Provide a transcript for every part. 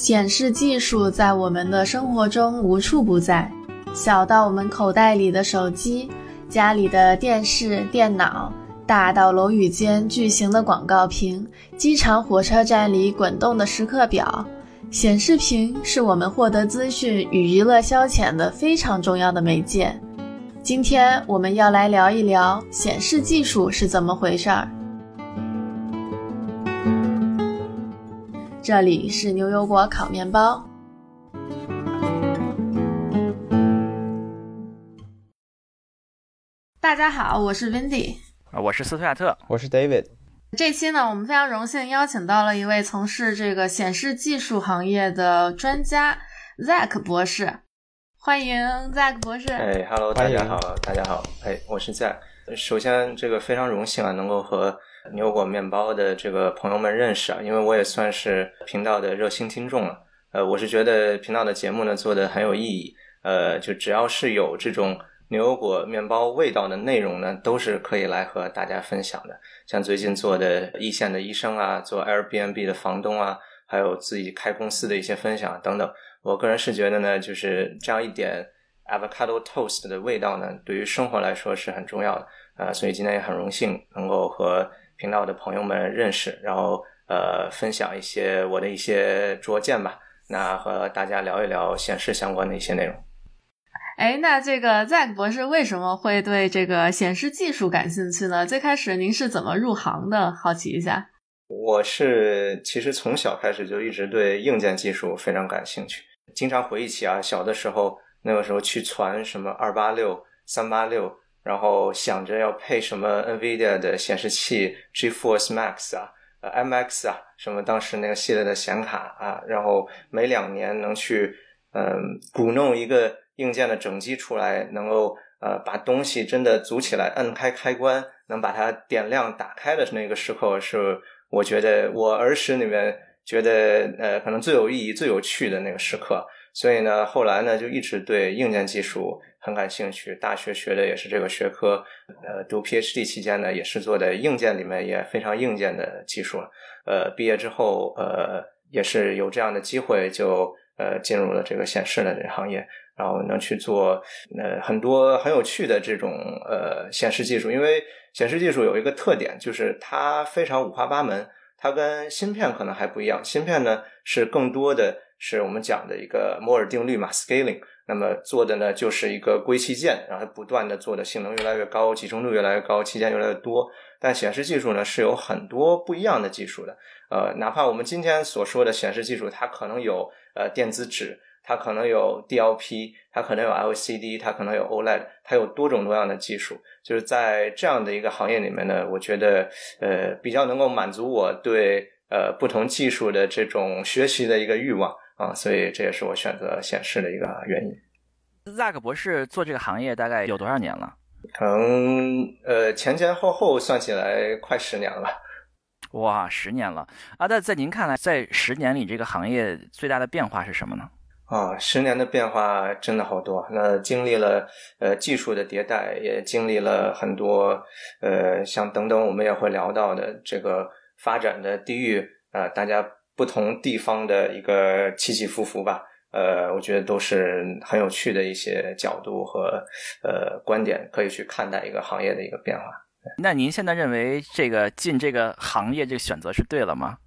显示技术在我们的生活中无处不在，小到我们口袋里的手机、家里的电视、电脑，大到楼宇间巨型的广告屏、机场、火车站里滚动的时刻表。显示屏是我们获得资讯与娱乐消遣的非常重要的媒介。今天我们要来聊一聊显示技术是怎么回事儿。这里是牛油果烤面包。大家好，我是 Wendy，啊，我是斯图亚特，我是 David。这期呢，我们非常荣幸邀请到了一位从事这个显示技术行业的专家 Zack 博士，欢迎 Zack 博士。哎，Hello，大家好，大家好，哎，我是 Zack。首先，这个非常荣幸啊，能够和牛油果面包的这个朋友们认识啊，因为我也算是频道的热心听众了。呃，我是觉得频道的节目呢做的很有意义。呃，就只要是有这种牛油果面包味道的内容呢，都是可以来和大家分享的。像最近做的一线的医生啊，做 Airbnb 的房东啊，还有自己开公司的一些分享等等。我个人是觉得呢，就是这样一点 avocado toast 的味道呢，对于生活来说是很重要的。呃，所以今天也很荣幸能够和。频道的朋友们认识，然后呃分享一些我的一些拙见吧。那和大家聊一聊显示相关的一些内容。哎，那这个 Zack 博士为什么会对这个显示技术感兴趣呢？最开始您是怎么入行的？好奇一下。我是其实从小开始就一直对硬件技术非常感兴趣，经常回忆起啊，小的时候那个时候去传什么二八六、三八六。然后想着要配什么 NVIDIA 的显示器，GeForce Max 啊，呃 MX 啊，什么当时那个系列的显卡啊，然后每两年能去嗯鼓弄一个硬件的整机出来，能够呃把东西真的组起来，摁开开关，能把它点亮打开的那个时刻，是我觉得我儿时里面觉得呃可能最有意义、最有趣的那个时刻。所以呢，后来呢就一直对硬件技术。很感兴趣，大学学的也是这个学科，呃，读 PhD 期间呢，也是做的硬件里面也非常硬件的技术。呃，毕业之后，呃，也是有这样的机会，就呃进入了这个显示的这个行业，然后能去做呃很多很有趣的这种呃显示技术。因为显示技术有一个特点，就是它非常五花八门，它跟芯片可能还不一样。芯片呢是更多的是我们讲的一个摩尔定律嘛，scaling。那么做的呢，就是一个硅器件，然后不断的做的性能越来越高，集中度越来越高，器件越来越多。但显示技术呢，是有很多不一样的技术的。呃，哪怕我们今天所说的显示技术，它可能有呃电子纸，它可能有 DLP，它可能有 LCD，它可能有 OLED，它有多种多样的技术。就是在这样的一个行业里面呢，我觉得呃比较能够满足我对呃不同技术的这种学习的一个欲望。啊，所以这也是我选择显示的一个原因。Zack 博士做这个行业大概有多少年了？可能呃前前后后算起来快十年了。哇，十年了啊！那在您看来，在十年里这个行业最大的变化是什么呢？啊，十年的变化真的好多。那经历了呃技术的迭代，也经历了很多呃像等等我们也会聊到的这个发展的地域啊，大家。不同地方的一个起起伏伏吧，呃，我觉得都是很有趣的一些角度和呃观点，可以去看待一个行业的一个变化。那您现在认为这个进这个行业这个选择是对了吗？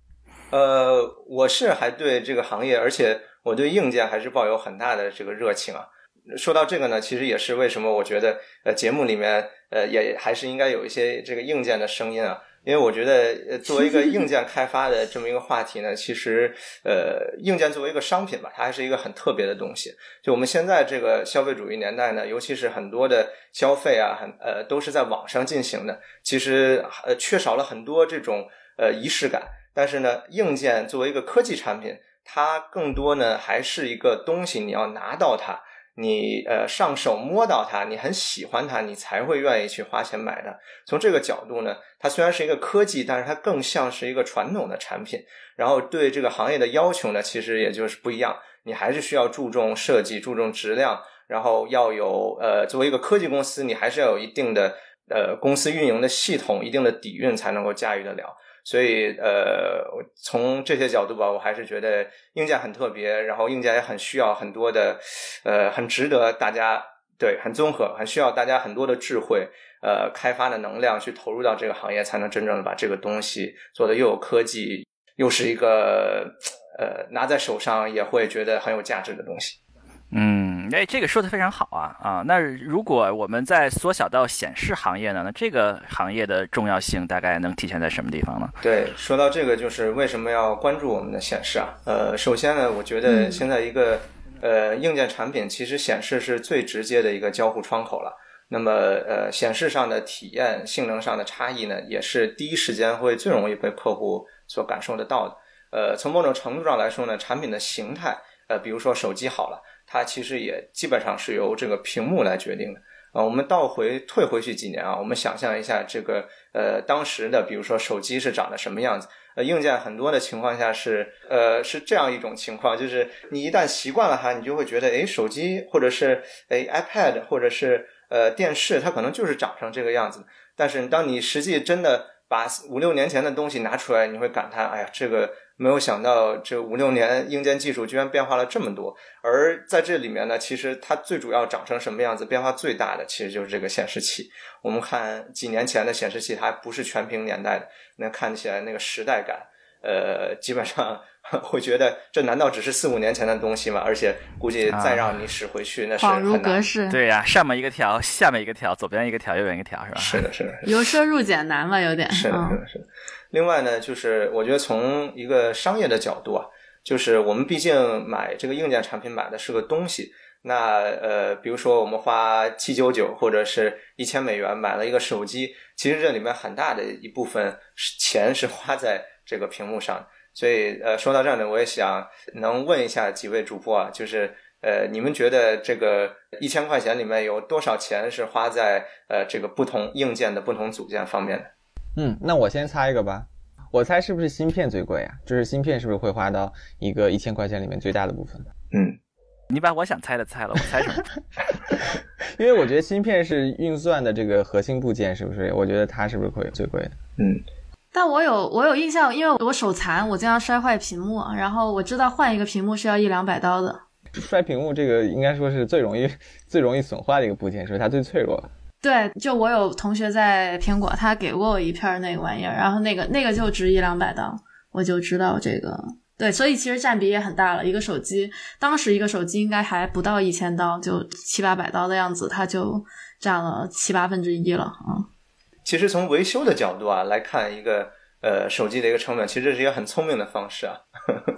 呃，我是还对这个行业，而且我对硬件还是抱有很大的这个热情啊。说到这个呢，其实也是为什么我觉得呃节目里面呃也还是应该有一些这个硬件的声音啊。因为我觉得，呃作为一个硬件开发的这么一个话题呢，其实，呃，硬件作为一个商品吧，它还是一个很特别的东西。就我们现在这个消费主义年代呢，尤其是很多的消费啊，很呃，都是在网上进行的，其实呃，缺少了很多这种呃仪式感。但是呢，硬件作为一个科技产品，它更多呢还是一个东西，你要拿到它。你呃上手摸到它，你很喜欢它，你才会愿意去花钱买的。从这个角度呢，它虽然是一个科技，但是它更像是一个传统的产品。然后对这个行业的要求呢，其实也就是不一样。你还是需要注重设计，注重质量，然后要有呃作为一个科技公司，你还是要有一定的呃公司运营的系统、一定的底蕴才能够驾驭得了。所以呃，从这些角度吧，我还是觉得硬件很特别，然后硬件也很需要很多的，呃，很值得大家对很综合，很需要大家很多的智慧，呃，开发的能量去投入到这个行业，才能真正的把这个东西做的又有科技，又是一个呃拿在手上也会觉得很有价值的东西。嗯，哎，这个说的非常好啊啊！那如果我们再缩小到显示行业呢？那这个行业的重要性大概能体现在什么地方呢？对，说到这个，就是为什么要关注我们的显示啊？呃，首先呢，我觉得现在一个呃硬件产品，其实显示是最直接的一个交互窗口了。那么呃，显示上的体验、性能上的差异呢，也是第一时间会最容易被客户所感受得到的。呃，从某种程度上来说呢，产品的形态，呃，比如说手机好了。它其实也基本上是由这个屏幕来决定的啊。我们倒回退回去几年啊，我们想象一下这个呃当时的，比如说手机是长得什么样子？呃，硬件很多的情况下是呃是这样一种情况，就是你一旦习惯了它，你就会觉得哎，手机或者是哎 iPad 或者是呃电视，它可能就是长成这个样子。但是当你实际真的把五六年前的东西拿出来，你会感叹，哎呀，这个。没有想到这五六年硬件技术居然变化了这么多，而在这里面呢，其实它最主要长成什么样子，变化最大的其实就是这个显示器。我们看几年前的显示器，它还不是全屏年代的，那看起来那个时代感，呃，基本上。会觉得这难道只是四五年前的东西吗？而且估计再让你使回去，那是恍如隔世。对呀，上面一个条，下面一个条，左边一个条，右边一个条，是吧？是的，是的。由奢入俭难嘛，有点。是的，是的，是的。另外呢，就是我觉得从一个商业的角度啊，就是我们毕竟买这个硬件产品买的是个东西，那呃，比如说我们花七九九或者是一千美元买了一个手机，其实这里面很大的一部分钱是花在这个屏幕上。所以，呃，说到这儿呢，我也想能问一下几位主播啊，就是，呃，你们觉得这个一千块钱里面有多少钱是花在呃这个不同硬件的不同组件方面的？嗯，那我先猜一个吧，我猜是不是芯片最贵啊？就是芯片是不是会花到一个一千块钱里面最大的部分？嗯，你把我想猜的猜了，我猜什么？因为我觉得芯片是运算的这个核心部件，是不是？我觉得它是不是会最贵的？嗯。但我有我有印象，因为我手残，我经常摔坏屏幕，然后我知道换一个屏幕是要一两百刀的。摔屏幕这个应该说是最容易最容易损坏的一个部件，是它最脆弱。对，就我有同学在苹果，他给过我一片那个玩意儿，然后那个那个就值一两百刀，我就知道这个。对，所以其实占比也很大了。一个手机，当时一个手机应该还不到一千刀，就七八百刀的样子，它就占了七八分之一了啊。其实从维修的角度啊来看，一个呃手机的一个成本，其实这是一个很聪明的方式啊。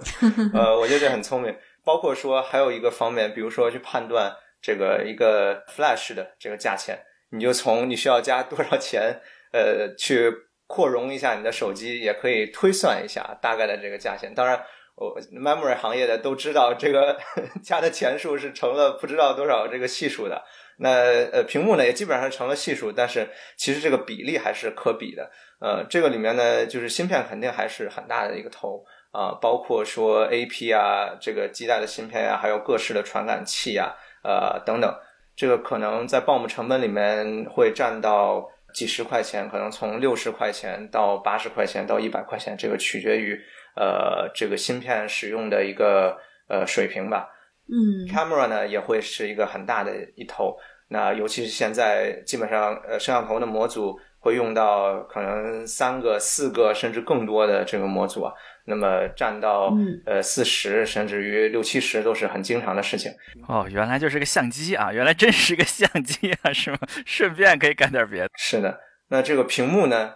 呃，我觉得这很聪明。包括说还有一个方面，比如说去判断这个一个 Flash 的这个价钱，你就从你需要加多少钱，呃，去扩容一下你的手机，也可以推算一下大概的这个价钱。当然，我 Memory 行业的都知道，这个 加的钱数是成了不知道多少这个系数的。那呃，屏幕呢也基本上成了系数，但是其实这个比例还是可比的。呃，这个里面呢，就是芯片肯定还是很大的一个头啊，包括说 A P 啊，这个基带的芯片呀，还有各式的传感器呀，呃等等，这个可能在 BOM 成本里面会占到几十块钱，可能从六十块钱到八十块钱到一百块钱，这个取决于呃这个芯片使用的一个呃水平吧。嗯，camera 呢也会是一个很大的一头，那尤其是现在基本上呃摄像头的模组会用到可能三个、四个甚至更多的这个模组啊，那么占到呃四十甚至于六七十都是很经常的事情。哦，原来就是个相机啊，原来真是个相机啊，是吗？顺便可以干点别的。是的，那这个屏幕呢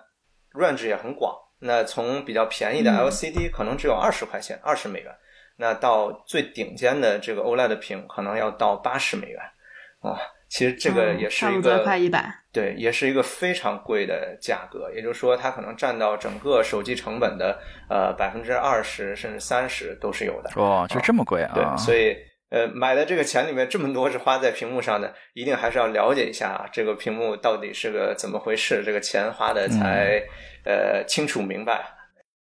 ，range 也很广，那从比较便宜的 LCD 可能只有二十块钱，二十美元。那到最顶尖的这个 OLED 屏，可能要到八十美元，啊，其实这个也是一个快一百，对，也是一个非常贵的价格。也就是说，它可能占到整个手机成本的呃百分之二十甚至三十都是有的。哦，就这么贵啊！对，所以呃，买的这个钱里面这么多是花在屏幕上的，一定还是要了解一下这个屏幕到底是个怎么回事，这个钱花的才呃清楚明白。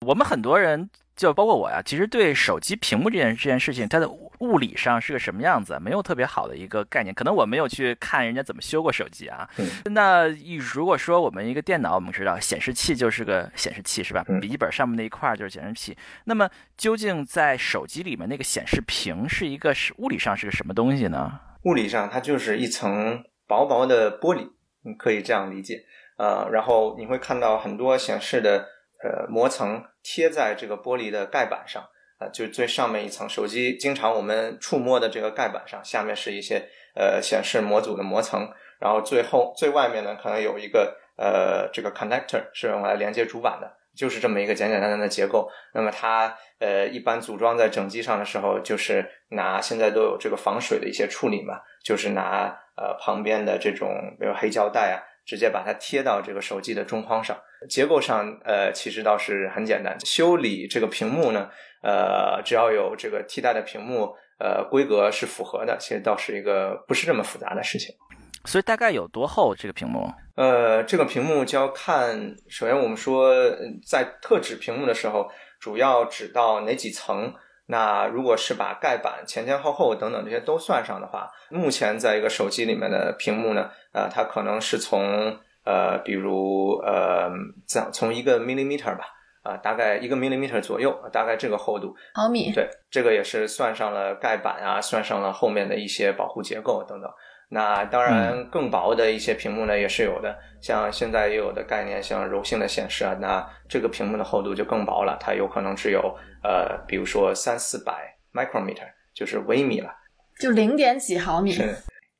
我们很多人。就包括我呀，其实对手机屏幕这件这件事情，它的物理上是个什么样子，没有特别好的一个概念。可能我没有去看人家怎么修过手机啊。那如果说我们一个电脑，我们知道显示器就是个显示器，是吧？笔记本上面那一块就是显示器。那么究竟在手机里面那个显示屏是一个是物理上是个什么东西呢？物理上它就是一层薄薄的玻璃，你可以这样理解。呃，然后你会看到很多显示的呃膜层贴在这个玻璃的盖板上。啊，就最上面一层，手机经常我们触摸的这个盖板上，下面是一些呃显示模组的膜层，然后最后最外面呢，可能有一个呃这个 connector 是用来连接主板的，就是这么一个简简单单的结构。那么它呃一般组装在整机上的时候，就是拿现在都有这个防水的一些处理嘛，就是拿呃旁边的这种比如黑胶带啊。直接把它贴到这个手机的中框上，结构上呃其实倒是很简单。修理这个屏幕呢，呃只要有这个替代的屏幕，呃规格是符合的，其实倒是一个不是这么复杂的事情。所以大概有多厚这个屏幕？呃，这个屏幕就要看，首先我们说在特指屏幕的时候，主要指到哪几层？那如果是把盖板前前后后等等这些都算上的话，目前在一个手机里面的屏幕呢，呃，它可能是从呃，比如呃，从从一个 millimeter 吧，啊，大概一个 millimeter 左右，大概这个厚度，毫米，对，这个也是算上了盖板啊，算上了后面的一些保护结构等等。那当然，更薄的一些屏幕呢也是有的，像现在也有的概念，像柔性的显示啊，那这个屏幕的厚度就更薄了，它有可能只有呃，比如说三四百 micrometer，就是微米了，就零点几毫米。是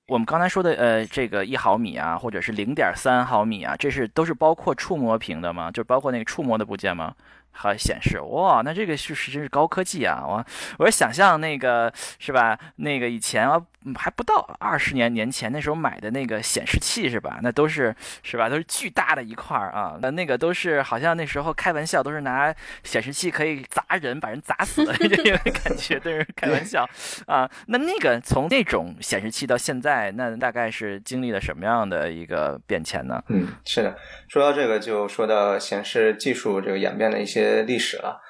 我们刚才说的呃，这个一毫米啊，或者是零点三毫米啊，这是都是包括触摸屏的吗？就包括那个触摸的部件吗？还显示哇，那这个是是真是高科技啊！我我想象那个是吧？那个以前啊还不到二十年年前那时候买的那个显示器是吧？那都是是吧？都是巨大的一块儿啊！那，那个都是好像那时候开玩笑都是拿显示器可以砸人，把人砸死的 这个感觉，都是开玩笑啊。那那个从那种显示器到现在，那大概是经历了什么样的一个变迁呢？嗯，是的。说到这个，就说到显示技术这个演变的一些。历史了，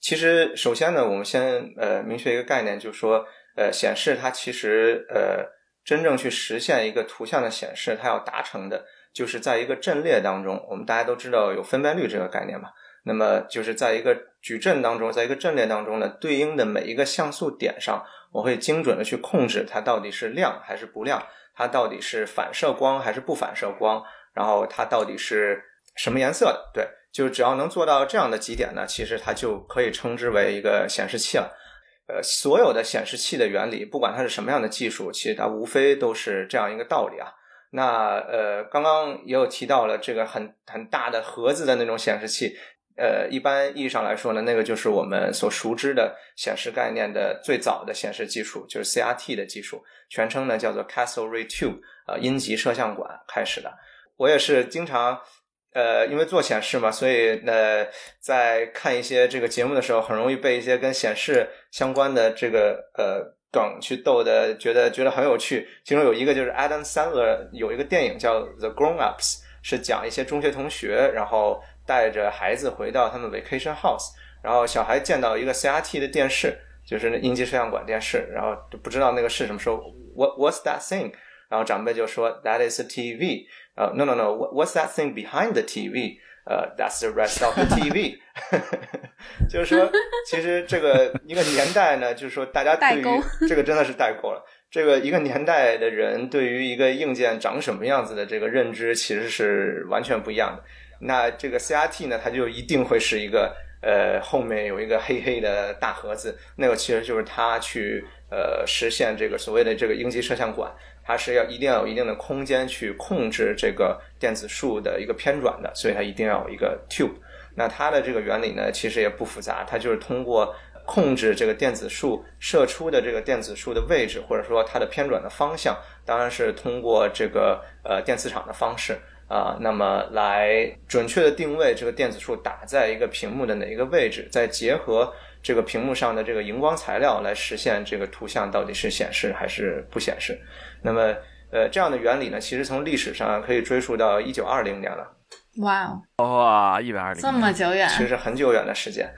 其实首先呢，我们先呃明确一个概念，就是说呃显示它其实呃真正去实现一个图像的显示，它要达成的就是在一个阵列当中，我们大家都知道有分辨率这个概念嘛，那么就是在一个矩阵当中，在一个阵列当中呢，对应的每一个像素点上，我会精准的去控制它到底是亮还是不亮，它到底是反射光还是不反射光，然后它到底是什么颜色的，对。就只要能做到这样的几点呢，其实它就可以称之为一个显示器了。呃，所有的显示器的原理，不管它是什么样的技术，其实它无非都是这样一个道理啊。那呃，刚刚也有提到了这个很很大的盒子的那种显示器，呃，一般意义上来说呢，那个就是我们所熟知的显示概念的最早的显示技术，就是 CRT 的技术，全称呢叫做 Castle Ray Tube，呃，阴极摄像管开始的。我也是经常。呃，因为做显示嘛，所以呃，在看一些这个节目的时候，很容易被一些跟显示相关的这个呃梗去逗的，觉得觉得很有趣。其中有一个就是 Adam Sandler 有一个电影叫《The Grown Ups》，是讲一些中学同学，然后带着孩子回到他们 vacation house，然后小孩见到一个 CRT 的电视，就是那阴极摄像管电视，然后不知道那个是什么，说 What What's that thing？然后长辈就说 That is a TV。呃，no no no，what's that thing behind the TV？呃，that's the rest of the TV。就是说，其实这个一个年代呢，就是说大家对于这个真的是代沟了。这个一个年代的人对于一个硬件长什么样子的这个认知，其实是完全不一样的。那这个 CRT 呢，它就一定会是一个呃后面有一个黑黑的大盒子，那个其实就是它去呃实现这个所谓的这个应急摄像管。它是要一定要有一定的空间去控制这个电子束的一个偏转的，所以它一定要有一个 tube。那它的这个原理呢，其实也不复杂，它就是通过控制这个电子束射出的这个电子束的位置，或者说它的偏转的方向，当然是通过这个呃电磁场的方式啊，那么来准确的定位这个电子束打在一个屏幕的哪一个位置，再结合。这个屏幕上的这个荧光材料来实现这个图像到底是显示还是不显示？那么，呃，这样的原理呢，其实从历史上可以追溯到一九二零年了。哇哦，哇，一百二零，这么久远，其实很久远的时间。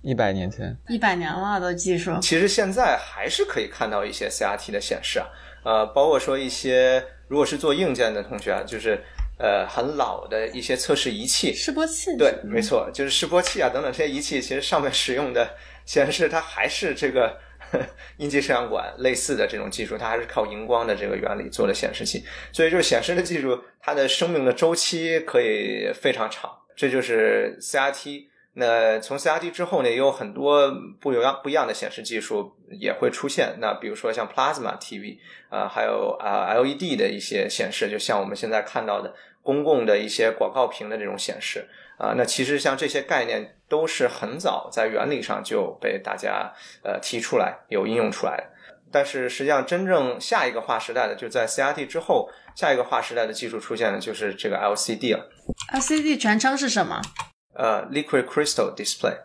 一百年前，一百年了的技术。其实现在还是可以看到一些 CRT 的显示啊，呃，包括说一些如果是做硬件的同学啊，就是呃很老的一些测试仪器，示波器。对，没错，就是示波器啊等等这些仪器，其实上面使用的显示它还是这个 阴极摄像管类似的这种技术，它还是靠荧光的这个原理做的显示器，所以就是显示的技术，它的生命的周期可以非常长，这就是 CRT。那从 CRT 之后呢，也有很多不一样不一样的显示技术也会出现。那比如说像 Plasma TV 啊，还有啊 LED 的一些显示，就像我们现在看到的公共的一些广告屏的这种显示啊。那其实像这些概念都是很早在原理上就被大家呃提出来有应用出来的。但是实际上真正下一个划时代的，就在 CRT 之后，下一个划时代的技术出现的就是这个 LCD 了。LCD 全称是什么？呃，Liquid Crystal Display，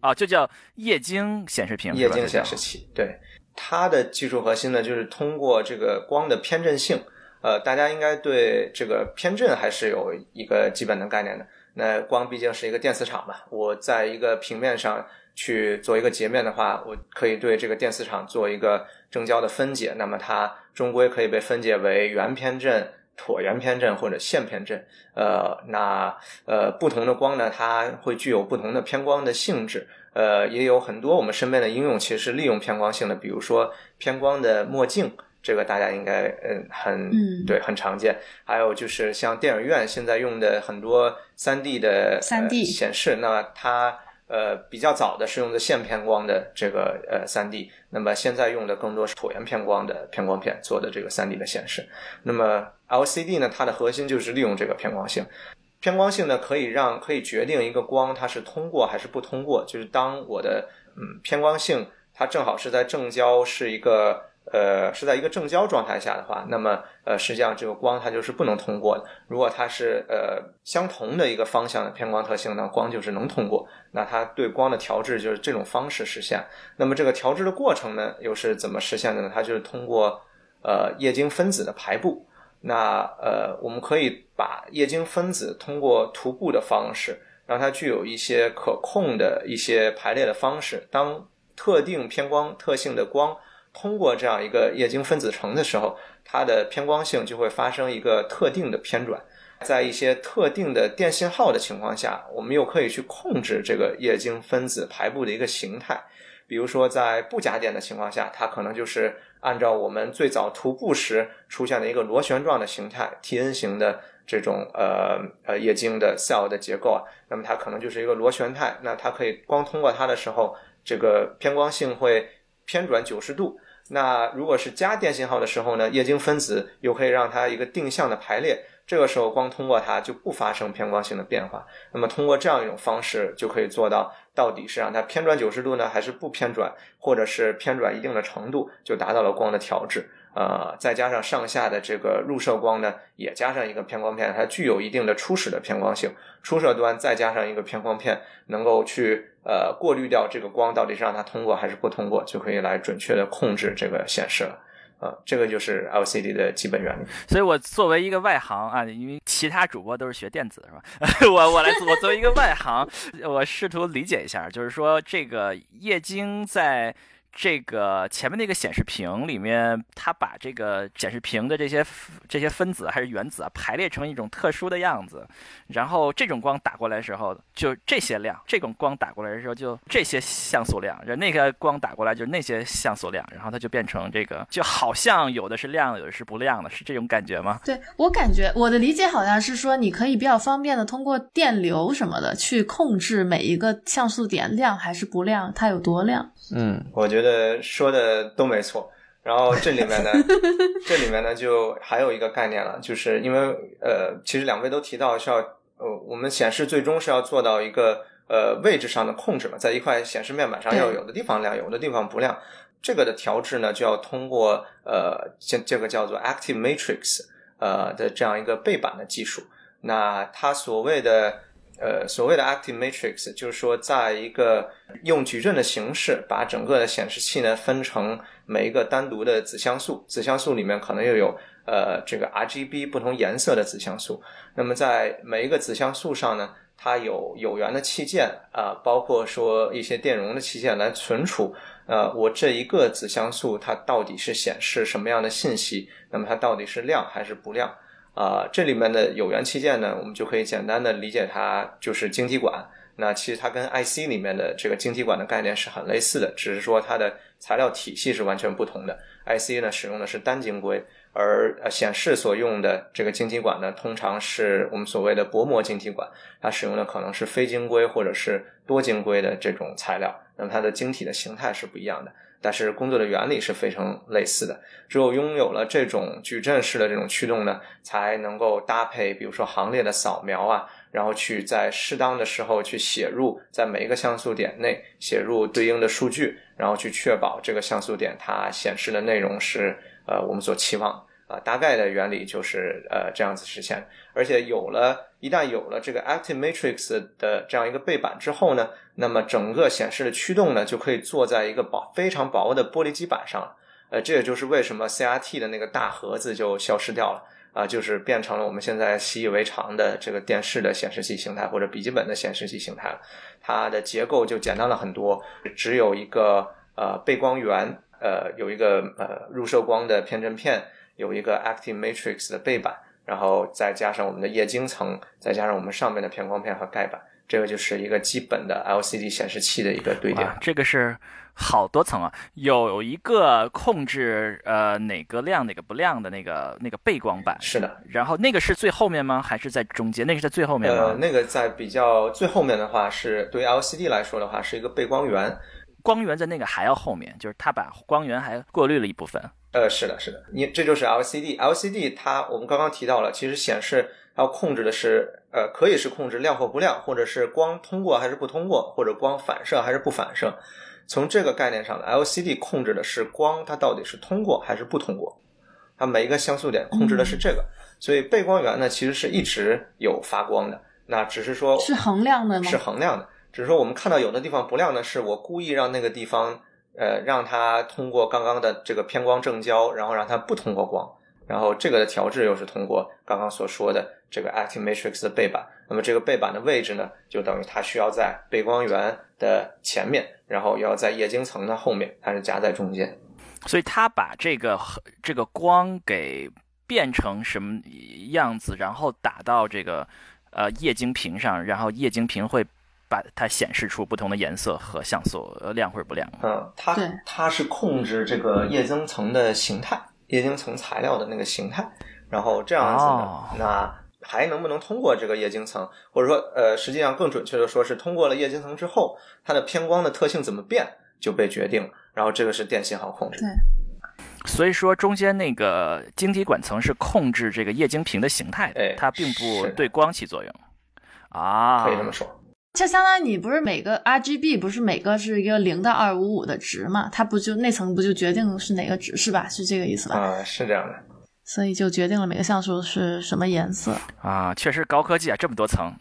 啊，就叫液晶显示屏，液晶显示器。对，它的技术核心呢，就是通过这个光的偏振性。呃，大家应该对这个偏振还是有一个基本的概念的。那光毕竟是一个电磁场嘛，我在一个平面上去做一个截面的话，我可以对这个电磁场做一个正交的分解，那么它终归可以被分解为圆偏振。椭圆偏振或者线偏振，呃，那呃不同的光呢，它会具有不同的偏光的性质，呃，也有很多我们身边的应用其实利用偏光性的，比如说偏光的墨镜，这个大家应该嗯很对很常见，还有就是像电影院现在用的很多三 D 的三 D 显示，那它。呃，比较早的是用的线偏光的这个呃三 D，那么现在用的更多是椭圆偏光的偏光片做的这个三 D 的显示。那么 LCD 呢，它的核心就是利用这个偏光性，偏光性呢可以让可以决定一个光它是通过还是不通过，就是当我的嗯偏光性它正好是在正交是一个。呃，是在一个正交状态下的话，那么呃，实际上这个光它就是不能通过的。如果它是呃相同的一个方向的偏光特性，那光就是能通过。那它对光的调制就是这种方式实现。那么这个调制的过程呢，又是怎么实现的呢？它就是通过呃液晶分子的排布。那呃，我们可以把液晶分子通过涂布的方式，让它具有一些可控的一些排列的方式。当特定偏光特性的光。通过这样一个液晶分子层的时候，它的偏光性就会发生一个特定的偏转。在一些特定的电信号的情况下，我们又可以去控制这个液晶分子排布的一个形态。比如说，在不加电的情况下，它可能就是按照我们最早涂布时出现的一个螺旋状的形态，T N 型的这种呃呃液晶的 cell 的结构啊，那么它可能就是一个螺旋态。那它可以光通过它的时候，这个偏光性会。偏转九十度，那如果是加电信号的时候呢，液晶分子又可以让它一个定向的排列，这个时候光通过它就不发生偏光性的变化。那么通过这样一种方式，就可以做到到底是让它偏转九十度呢，还是不偏转，或者是偏转一定的程度，就达到了光的调制。呃，再加上上下的这个入射光呢，也加上一个偏光片，它具有一定的初始的偏光性。出射端再加上一个偏光片，能够去呃过滤掉这个光到底是让它通过还是不通过，就可以来准确的控制这个显示了。呃，这个就是 LCD 的基本原理。所以我作为一个外行啊，因为其他主播都是学电子是吧？我我来我作为一个外行，我试图理解一下，就是说这个液晶在。这个前面那个显示屏里面，它把这个显示屏的这些这些分子还是原子啊排列成一种特殊的样子，然后这种光打过来的时候就这些亮，这种光打过来的时候就这些像素亮，然后那个光打过来就那些像素亮，然后它就变成这个就好像有的是亮，有的是不亮的，是这种感觉吗？对我感觉我的理解好像是说，你可以比较方便的通过电流什么的去控制每一个像素点亮还是不亮，它有多亮。嗯，我觉得说的都没错。然后这里面呢，这里面呢就还有一个概念了，就是因为呃，其实两位都提到是要呃，我们显示最终是要做到一个呃位置上的控制嘛，在一块显示面板上要有的地方亮，有的地方不亮。这个的调制呢，就要通过呃，这这个叫做 active matrix 呃的这样一个背板的技术。那它所谓的。呃，所谓的 active matrix 就是说，在一个用矩阵的形式，把整个的显示器呢分成每一个单独的子像素，子像素里面可能又有呃这个 RGB 不同颜色的子像素。那么在每一个子像素上呢，它有有源的器件啊，包括说一些电容的器件来存储。呃，我这一个子像素它到底是显示什么样的信息？那么它到底是亮还是不亮？啊，这里面的有源器件呢，我们就可以简单的理解它就是晶体管。那其实它跟 IC 里面的这个晶体管的概念是很类似的，只是说它的材料体系是完全不同的。IC 呢使用的是单晶硅，而呃显示所用的这个晶体管呢，通常是我们所谓的薄膜晶体管，它使用的可能是非晶硅或者是多晶硅的这种材料。那么它的晶体的形态是不一样的。但是工作的原理是非常类似的，只有拥有了这种矩阵式的这种驱动呢，才能够搭配，比如说行列的扫描啊，然后去在适当的时候去写入在每一个像素点内写入对应的数据，然后去确保这个像素点它显示的内容是呃我们所期望。啊，大概的原理就是呃这样子实现，而且有了，一旦有了这个 Active Matrix 的这样一个背板之后呢，那么整个显示的驱动呢就可以做在一个薄非常薄的玻璃基板上了，呃，这也就是为什么 CRT 的那个大盒子就消失掉了啊，就是变成了我们现在习以为常的这个电视的显示器形态或者笔记本的显示器形态了，它的结构就简单了很多，只有一个呃背光源，呃有一个呃入射光的偏振片。有一个 Active Matrix 的背板，然后再加上我们的液晶层，再加上我们上面的偏光片和盖板，这个就是一个基本的 LCD 显示器的一个对点。这个是好多层啊，有一个控制呃哪个亮哪个不亮的那个那个背光板。是的。然后那个是最后面吗？还是在中间？那个是在最后面吗？呃，那个在比较最后面的话，是对于 LCD 来说的话，是一个背光源。光源在那个还要后面，就是它把光源还过滤了一部分。呃，是的，是的，你这就是 LCD，LCD 它我们刚刚提到了，其实显示要控制的是，呃，可以是控制亮或不亮，或者是光通过还是不通过，或者光反射还是不反射。从这个概念上呢 LCD 控制的是光它到底是通过还是不通过，它每一个像素点控制的是这个。所以背光源呢，其实是一直有发光的，那只是说，是恒亮的吗？是恒亮的，只是说我们看到有的地方不亮呢是我故意让那个地方。呃，让它通过刚刚的这个偏光正交，然后让它不通过光，然后这个的调制又是通过刚刚所说的这个 Active Matrix 的背板。那么这个背板的位置呢，就等于它需要在背光源的前面，然后要在液晶层的后面，它是夹在中间。所以它把这个这个光给变成什么样子，然后打到这个呃液晶屏上，然后液晶屏会。把它显示出不同的颜色和像素，亮或者不亮。嗯，它它是控制这个液晶层的形态，液晶层材料的那个形态，然后这样子呢，那还能不能通过这个液晶层，或者说，呃，实际上更准确的说是通过了液晶层之后，它的偏光的特性怎么变就被决定了。然后这个是电信号控制。对，所以说中间那个晶体管层是控制这个液晶屏的形态的，它并不对光起作用。啊，可以这么说。就相当于你不是每个 RGB 不是每个是一个零到二五五的值嘛？它不就那层不就决定是哪个值是吧？是这个意思吧？啊，是这样的。所以就决定了每个像素是什么颜色啊，确实高科技啊，这么多层。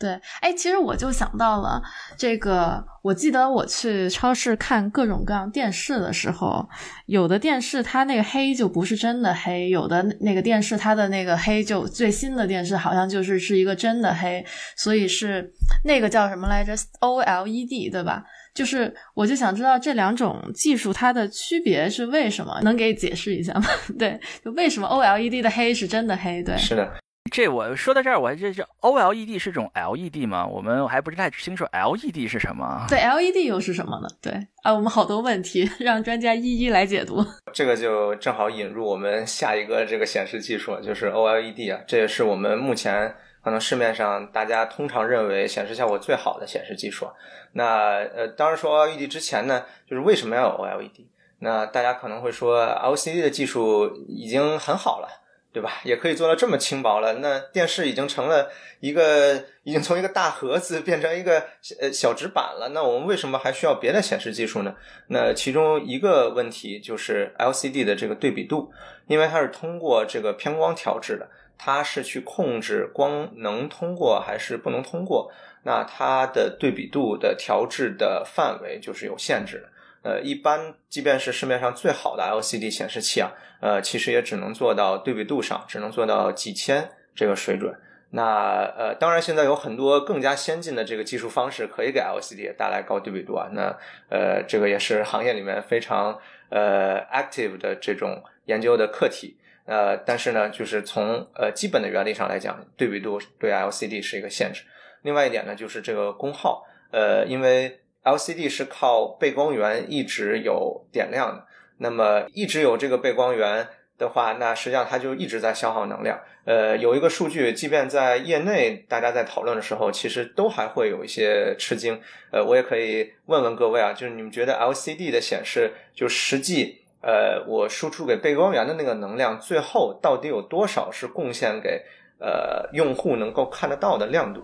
对，哎，其实我就想到了这个。我记得我去超市看各种各样电视的时候，有的电视它那个黑就不是真的黑，有的那个电视它的那个黑就最新的电视好像就是是一个真的黑，所以是那个叫什么来着？OLED 对吧？就是我就想知道这两种技术它的区别是为什么？能给解释一下吗？对，就为什么 OLED 的黑是真的黑？对，是的。这我说到这儿，我这这 OLED 是种 LED 吗？我们还不是太清楚 LED 是什么。对，LED 又是什么呢？对啊，我们好多问题，让专家一一来解读。这个就正好引入我们下一个这个显示技术，就是 OLED 啊，这也是我们目前可能市面上大家通常认为显示效果最好的显示技术。那呃，当然说 OLED 之前呢，就是为什么要有 OLED？那大家可能会说 LCD 的技术已经很好了。对吧？也可以做到这么轻薄了。那电视已经成了一个，已经从一个大盒子变成一个呃小纸板了。那我们为什么还需要别的显示技术呢？那其中一个问题就是 LCD 的这个对比度，因为它是通过这个偏光调制的，它是去控制光能通过还是不能通过。那它的对比度的调制的范围就是有限制的。呃，一般即便是市面上最好的 LCD 显示器啊，呃，其实也只能做到对比度上，只能做到几千这个水准。那呃，当然现在有很多更加先进的这个技术方式可以给 LCD 带来高对比度啊。那呃，这个也是行业里面非常呃 active 的这种研究的课题。呃，但是呢，就是从呃基本的原理上来讲，对比度对 LCD 是一个限制。另外一点呢，就是这个功耗，呃，因为 LCD 是靠背光源一直有点亮的，那么一直有这个背光源。的话，那实际上它就一直在消耗能量。呃，有一个数据，即便在业内大家在讨论的时候，其实都还会有一些吃惊。呃，我也可以问问各位啊，就是你们觉得 LCD 的显示，就实际呃我输出给背光源的那个能量，最后到底有多少是贡献给呃用户能够看得到的亮度？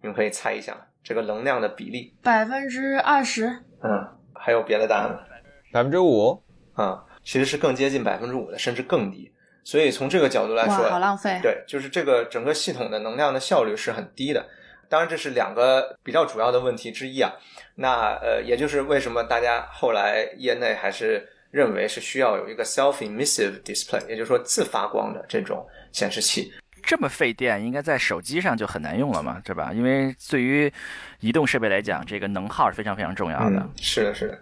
你们可以猜一下这个能量的比例。百分之二十。嗯，还有别的答案吗？百分之五。啊。其实是更接近百分之五的，甚至更低。所以从这个角度来说，好浪费。对，就是这个整个系统的能量的效率是很低的。当然，这是两个比较主要的问题之一啊。那呃，也就是为什么大家后来业内还是认为是需要有一个 self-emissive display，也就是说自发光的这种显示器。这么费电，应该在手机上就很难用了嘛，对吧？因为对于移动设备来讲，这个能耗是非常非常重要的。是的，是的。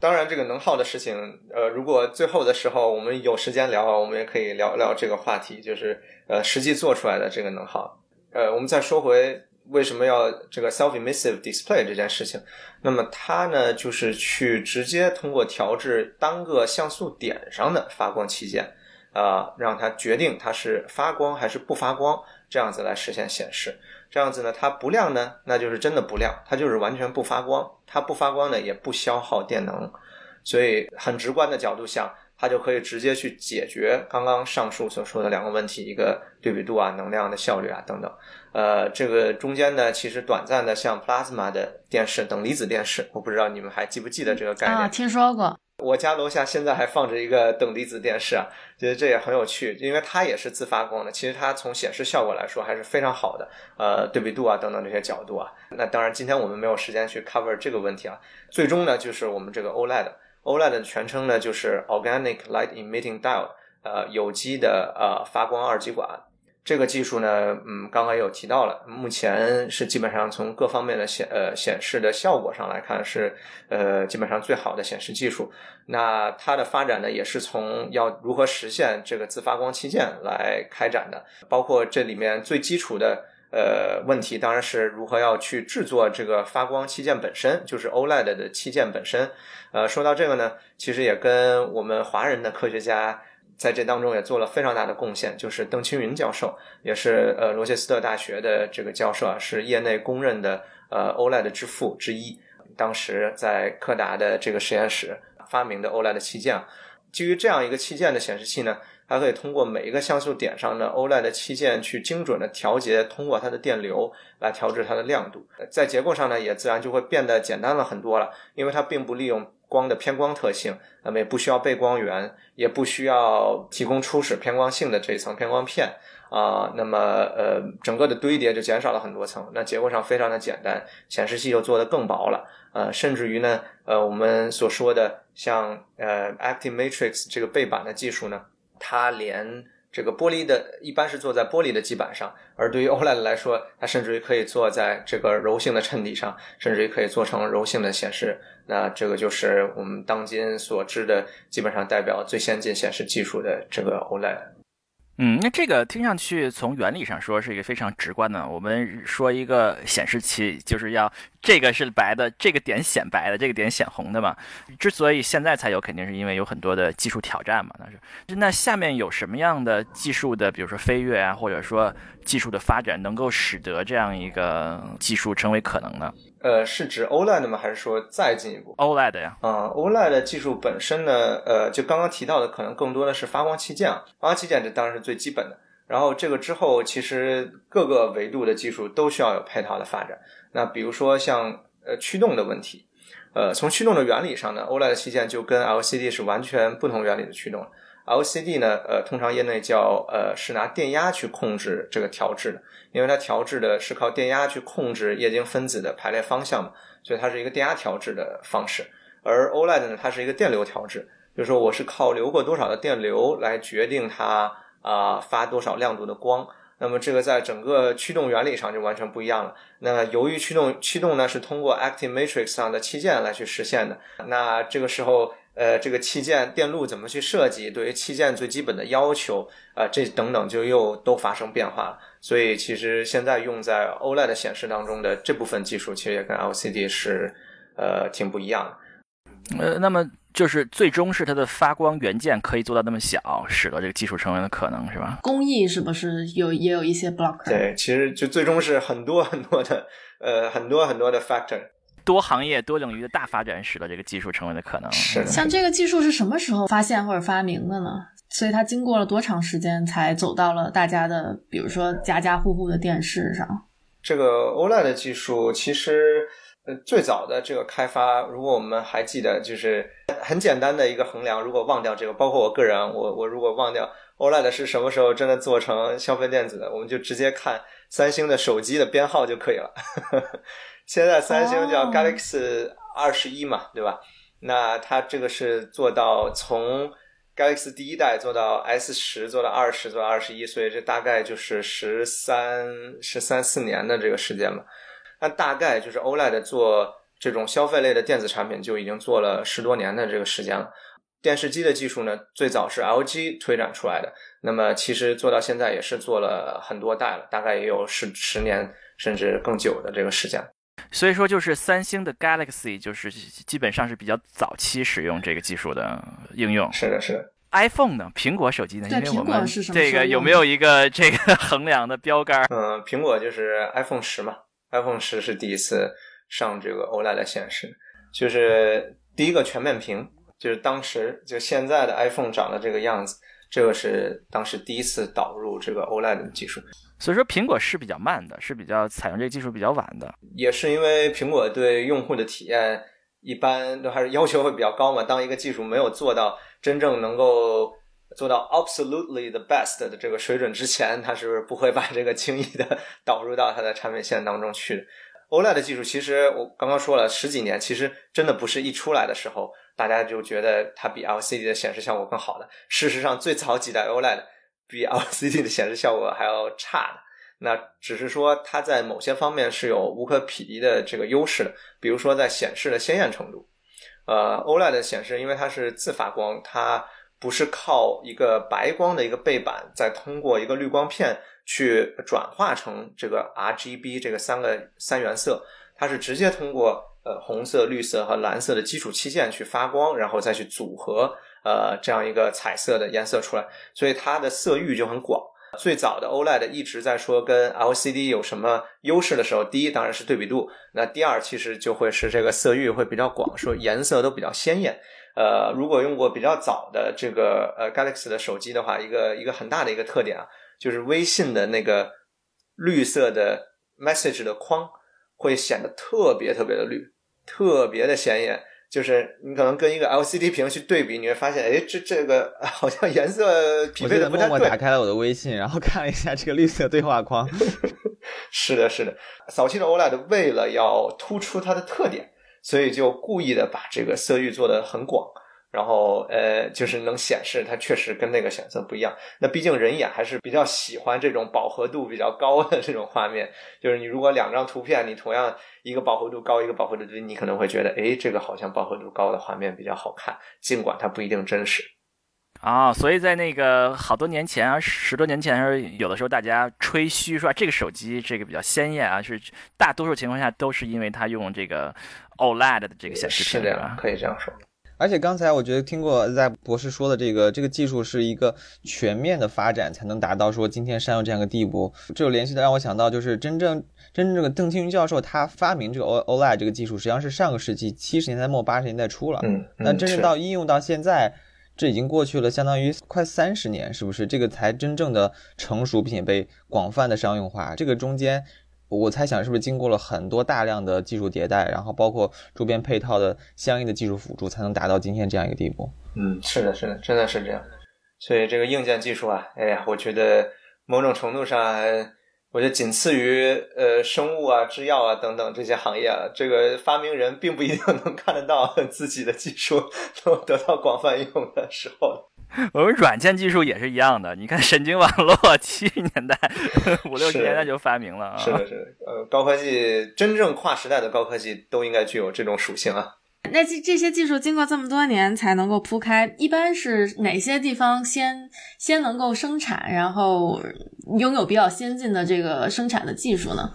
当然，这个能耗的事情，呃，如果最后的时候我们有时间聊，我们也可以聊聊这个话题，就是呃，实际做出来的这个能耗。呃，我们再说回为什么要这个 self-emissive display 这件事情，那么它呢，就是去直接通过调制单个像素点上的发光器件，啊，让它决定它是发光还是不发光，这样子来实现显示。这样子呢，它不亮呢，那就是真的不亮，它就是完全不发光。它不发光呢，也不消耗电能，所以很直观的角度想，它就可以直接去解决刚刚上述所说的两个问题：一个对比度啊，能量的效率啊等等。呃，这个中间呢，其实短暂的像 plasma 的电视等离子电视，我不知道你们还记不记得这个概念？啊，听说过。我家楼下现在还放着一个等离子电视啊，觉得这也很有趣，因为它也是自发光的。其实它从显示效果来说还是非常好的，呃，对比度啊等等这些角度啊。那当然，今天我们没有时间去 cover 这个问题啊。最终呢，就是我们这个 OLED，OLED 的全称呢就是 Organic Light Emitting Diode，呃，有机的呃发光二极管。这个技术呢，嗯，刚刚有提到了，目前是基本上从各方面的显呃显示的效果上来看是呃基本上最好的显示技术。那它的发展呢，也是从要如何实现这个自发光器件来开展的，包括这里面最基础的呃问题，当然是如何要去制作这个发光器件本身，就是 OLED 的器件本身。呃，说到这个呢，其实也跟我们华人的科学家。在这当中也做了非常大的贡献，就是邓青云教授，也是呃罗切斯特大学的这个教授啊，是业内公认的呃 OLED 之父之一。当时在柯达的这个实验室发明的 OLED 器件，基于这样一个器件的显示器呢，它可以通过每一个像素点上的 OLED 器件去精准的调节，通过它的电流来调制它的亮度。在结构上呢，也自然就会变得简单了很多了，因为它并不利用。光的偏光特性，那么也不需要背光源，也不需要提供初始偏光性的这一层偏光片啊，那么呃，整个的堆叠就减少了很多层，那结构上非常的简单，显示器又做的更薄了，呃，甚至于呢，呃，我们所说的像呃 Active Matrix 这个背板的技术呢，它连。这个玻璃的一般是坐在玻璃的基板上，而对于 OLED 来说，它甚至于可以坐在这个柔性的衬底上，甚至于可以做成柔性的显示。那这个就是我们当今所知的，基本上代表最先进显示技术的这个 OLED。嗯，那这个听上去从原理上说是一个非常直观的。我们说一个显示器就是要这个是白的，这个点显白的，这个点显红的嘛。之所以现在才有，肯定是因为有很多的技术挑战嘛。那是那下面有什么样的技术的，比如说飞跃啊，或者说技术的发展，能够使得这样一个技术成为可能呢？呃，是指 OLED 吗？还是说再进一步？OLED 呀。啊，OLED 技术本身呢，呃，就刚刚提到的，可能更多的是发光器件。发光器件这当然是最基本的。然后这个之后，其实各个维度的技术都需要有配套的发展。那比如说像呃驱动的问题，呃，从驱动的原理上呢，OLED 器件就跟 LCD 是完全不同原理的驱动。LCD 呢，呃，通常业内叫呃是拿电压去控制这个调制的。因为它调制的是靠电压去控制液晶分子的排列方向嘛，所以它是一个电压调制的方式。而 OLED 呢，它是一个电流调制，就是说我是靠流过多少的电流来决定它啊发多少亮度的光。那么这个在整个驱动原理上就完全不一样了。那由于驱动驱动呢是通过 Active Matrix 上的器件来去实现的，那这个时候，呃，这个器件电路怎么去设计，对于器件最基本的要求，啊，这等等就又都发生变化了。所以其实现在用在 OLED 显示当中的这部分技术，其实也跟 LCD 是呃挺不一样的。呃，那么。就是最终是它的发光元件可以做到那么小，使得这个技术成为了可能，是吧？工艺是不是有也有一些 blocker？对，其实就最终是很多很多的呃很多很多的 factor，多行业多领域的大发展使得这个技术成为了可能。是。像这个技术是什么时候发现或者发明的呢？所以它经过了多长时间才走到了大家的，比如说家家户户的电视上？这个 OLED 技术其实。呃，最早的这个开发，如果我们还记得，就是很简单的一个衡量。如果忘掉这个，包括我个人，我我如果忘掉 OLED 是什么时候真的做成消费电子的，我们就直接看三星的手机的编号就可以了。现在三星叫 Galaxy 二十一嘛，对吧？那它这个是做到从 Galaxy 第一代做到 S 十，做到二十，做到二十一，所以这大概就是十三十三四年的这个时间嘛。那大概就是 OLED 做这种消费类的电子产品就已经做了十多年的这个时间了。电视机的技术呢，最早是 LG 推展出来的，那么其实做到现在也是做了很多代了，大概也有十十年甚至更久的这个时间。所以说，就是三星的 Galaxy 就是基本上是比较早期使用这个技术的应用。是的，是的。iPhone 呢？苹果手机呢？因为我们是这个有没有一个这个 衡量的标杆？嗯，苹果就是 iPhone 十嘛。iPhone 十是第一次上这个 OLED 显示，就是第一个全面屏，就是当时就现在的 iPhone 长的这个样子，这个是当时第一次导入这个 OLED 的技术。所以说苹果是比较慢的，是比较采用这个技术比较晚的，也是因为苹果对用户的体验一般都还是要求会比较高嘛。当一个技术没有做到真正能够做到 absolutely the best 的这个水准之前，它是不会把这个轻易的 导入到它的产品线当中去。OLED 的技术其实我刚刚说了十几年，其实真的不是一出来的时候大家就觉得它比 LCD 的显示效果更好的。事实上，最早几代 OLED 比 LCD 的显示效果还要差的。那只是说它在某些方面是有无可匹敌的这个优势的，比如说在显示的鲜艳程度。呃，OLED 的显示因为它是自发光，它不是靠一个白光的一个背板，再通过一个滤光片去转化成这个 RGB 这个三个三原色，它是直接通过呃红色、绿色和蓝色的基础器件去发光，然后再去组合呃这样一个彩色的颜色出来，所以它的色域就很广。最早的 OLED 一直在说跟 LCD 有什么优势的时候，第一当然是对比度，那第二其实就会是这个色域会比较广，说颜色都比较鲜艳。呃，如果用过比较早的这个呃 Galaxy 的手机的话，一个一个很大的一个特点啊，就是微信的那个绿色的 message 的框会显得特别特别的绿，特别的显眼。就是你可能跟一个 LCD 屏去对比，你会发现，哎，这这个 好像颜色匹配的不太对。默默打开了我的微信，然后看了一下这个绿色对话框。是的，是的，早期的 OLED 为了要突出它的特点。所以就故意的把这个色域做得很广，然后呃，就是能显示它确实跟那个显色不一样。那毕竟人眼还是比较喜欢这种饱和度比较高的这种画面。就是你如果两张图片，你同样一个饱和度高，一个饱和度低，你可能会觉得，哎，这个好像饱和度高的画面比较好看，尽管它不一定真实。啊，所以在那个好多年前啊，十多年前时候，有的时候大家吹嘘说这个手机这个比较鲜艳啊，是大多数情况下都是因为它用这个 OLED 的这个显示屏，是的，可以这样说。而且刚才我觉得听过在博士说的这个这个技术是一个全面的发展才能达到说今天商用这样一个地步，这就联系的让我想到就是真正真正这个邓青云教授他发明这个 O OLED 这个技术实际上是上个世纪七十年代末八十年代初了，嗯，那真正到应用到现在。这已经过去了，相当于快三十年，是不是？这个才真正的成熟，并且被广泛的商用化。这个中间，我猜想是不是经过了很多大量的技术迭代，然后包括周边配套的相应的技术辅助，才能达到今天这样一个地步？嗯，是的，是的，真的是这样。所以这个硬件技术啊，哎呀，我觉得某种程度上。我觉得仅次于呃生物啊、制药啊等等这些行业啊，这个发明人并不一定能看得到自己的技术 能得到广泛应用的时候。我们软件技术也是一样的，你看神经网络七十年代、五六十年代就发明了啊。是的，是的，呃，高科技真正跨时代的高科技都应该具有这种属性啊。那这这些技术经过这么多年才能够铺开，一般是哪些地方先先能够生产，然后拥有比较先进的这个生产的技术呢？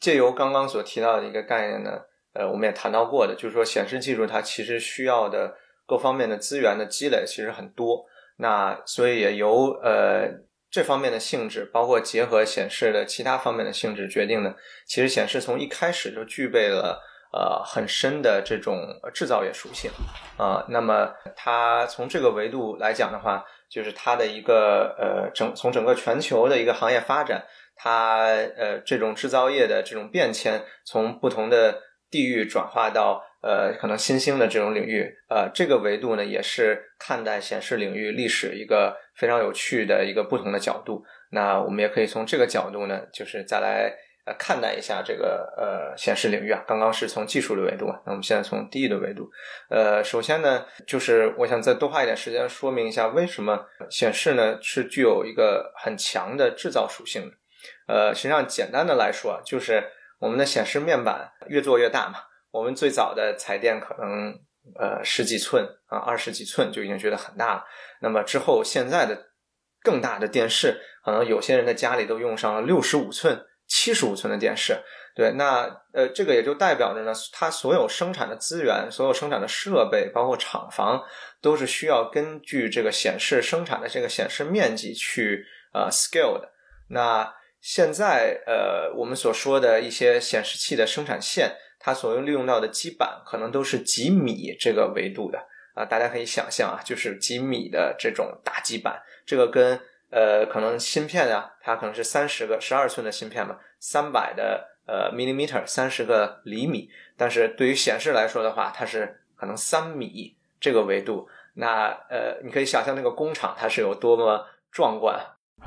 借由刚刚所提到的一个概念呢，呃，我们也谈到过的，就是说显示技术它其实需要的各方面的资源的积累其实很多，那所以也由呃这方面的性质，包括结合显示的其他方面的性质决定呢，其实显示从一开始就具备了。呃，很深的这种制造业属性啊，那么它从这个维度来讲的话，就是它的一个呃整从整个全球的一个行业发展，它呃这种制造业的这种变迁，从不同的地域转化到呃可能新兴的这种领域，呃这个维度呢，也是看待显示领域历史一个非常有趣的一个不同的角度。那我们也可以从这个角度呢，就是再来。呃，看待一下这个呃显示领域啊，刚刚是从技术的维度，那我们现在从地域的维度。呃，首先呢，就是我想再多花一点时间说明一下，为什么显示呢是具有一个很强的制造属性的。呃，实际上简单的来说，就是我们的显示面板越做越大嘛。我们最早的彩电可能呃十几寸啊，二十几寸就已经觉得很大了。那么之后现在的更大的电视，可能有些人的家里都用上了六十五寸。七十五寸的电视，对，那呃，这个也就代表着呢，它所有生产的资源、所有生产的设备，包括厂房，都是需要根据这个显示生产的这个显示面积去呃 scale 的。那现在呃，我们所说的一些显示器的生产线，它所用利用到的基板，可能都是几米这个维度的啊，大家可以想象啊，就是几米的这种大基板，这个跟。呃，可能芯片啊，它可能是三十个十二寸的芯片嘛，三百的呃 millimeter，三十个厘米。但是对于显示来说的话，它是可能三米这个维度。那呃，你可以想象那个工厂它是有多么壮观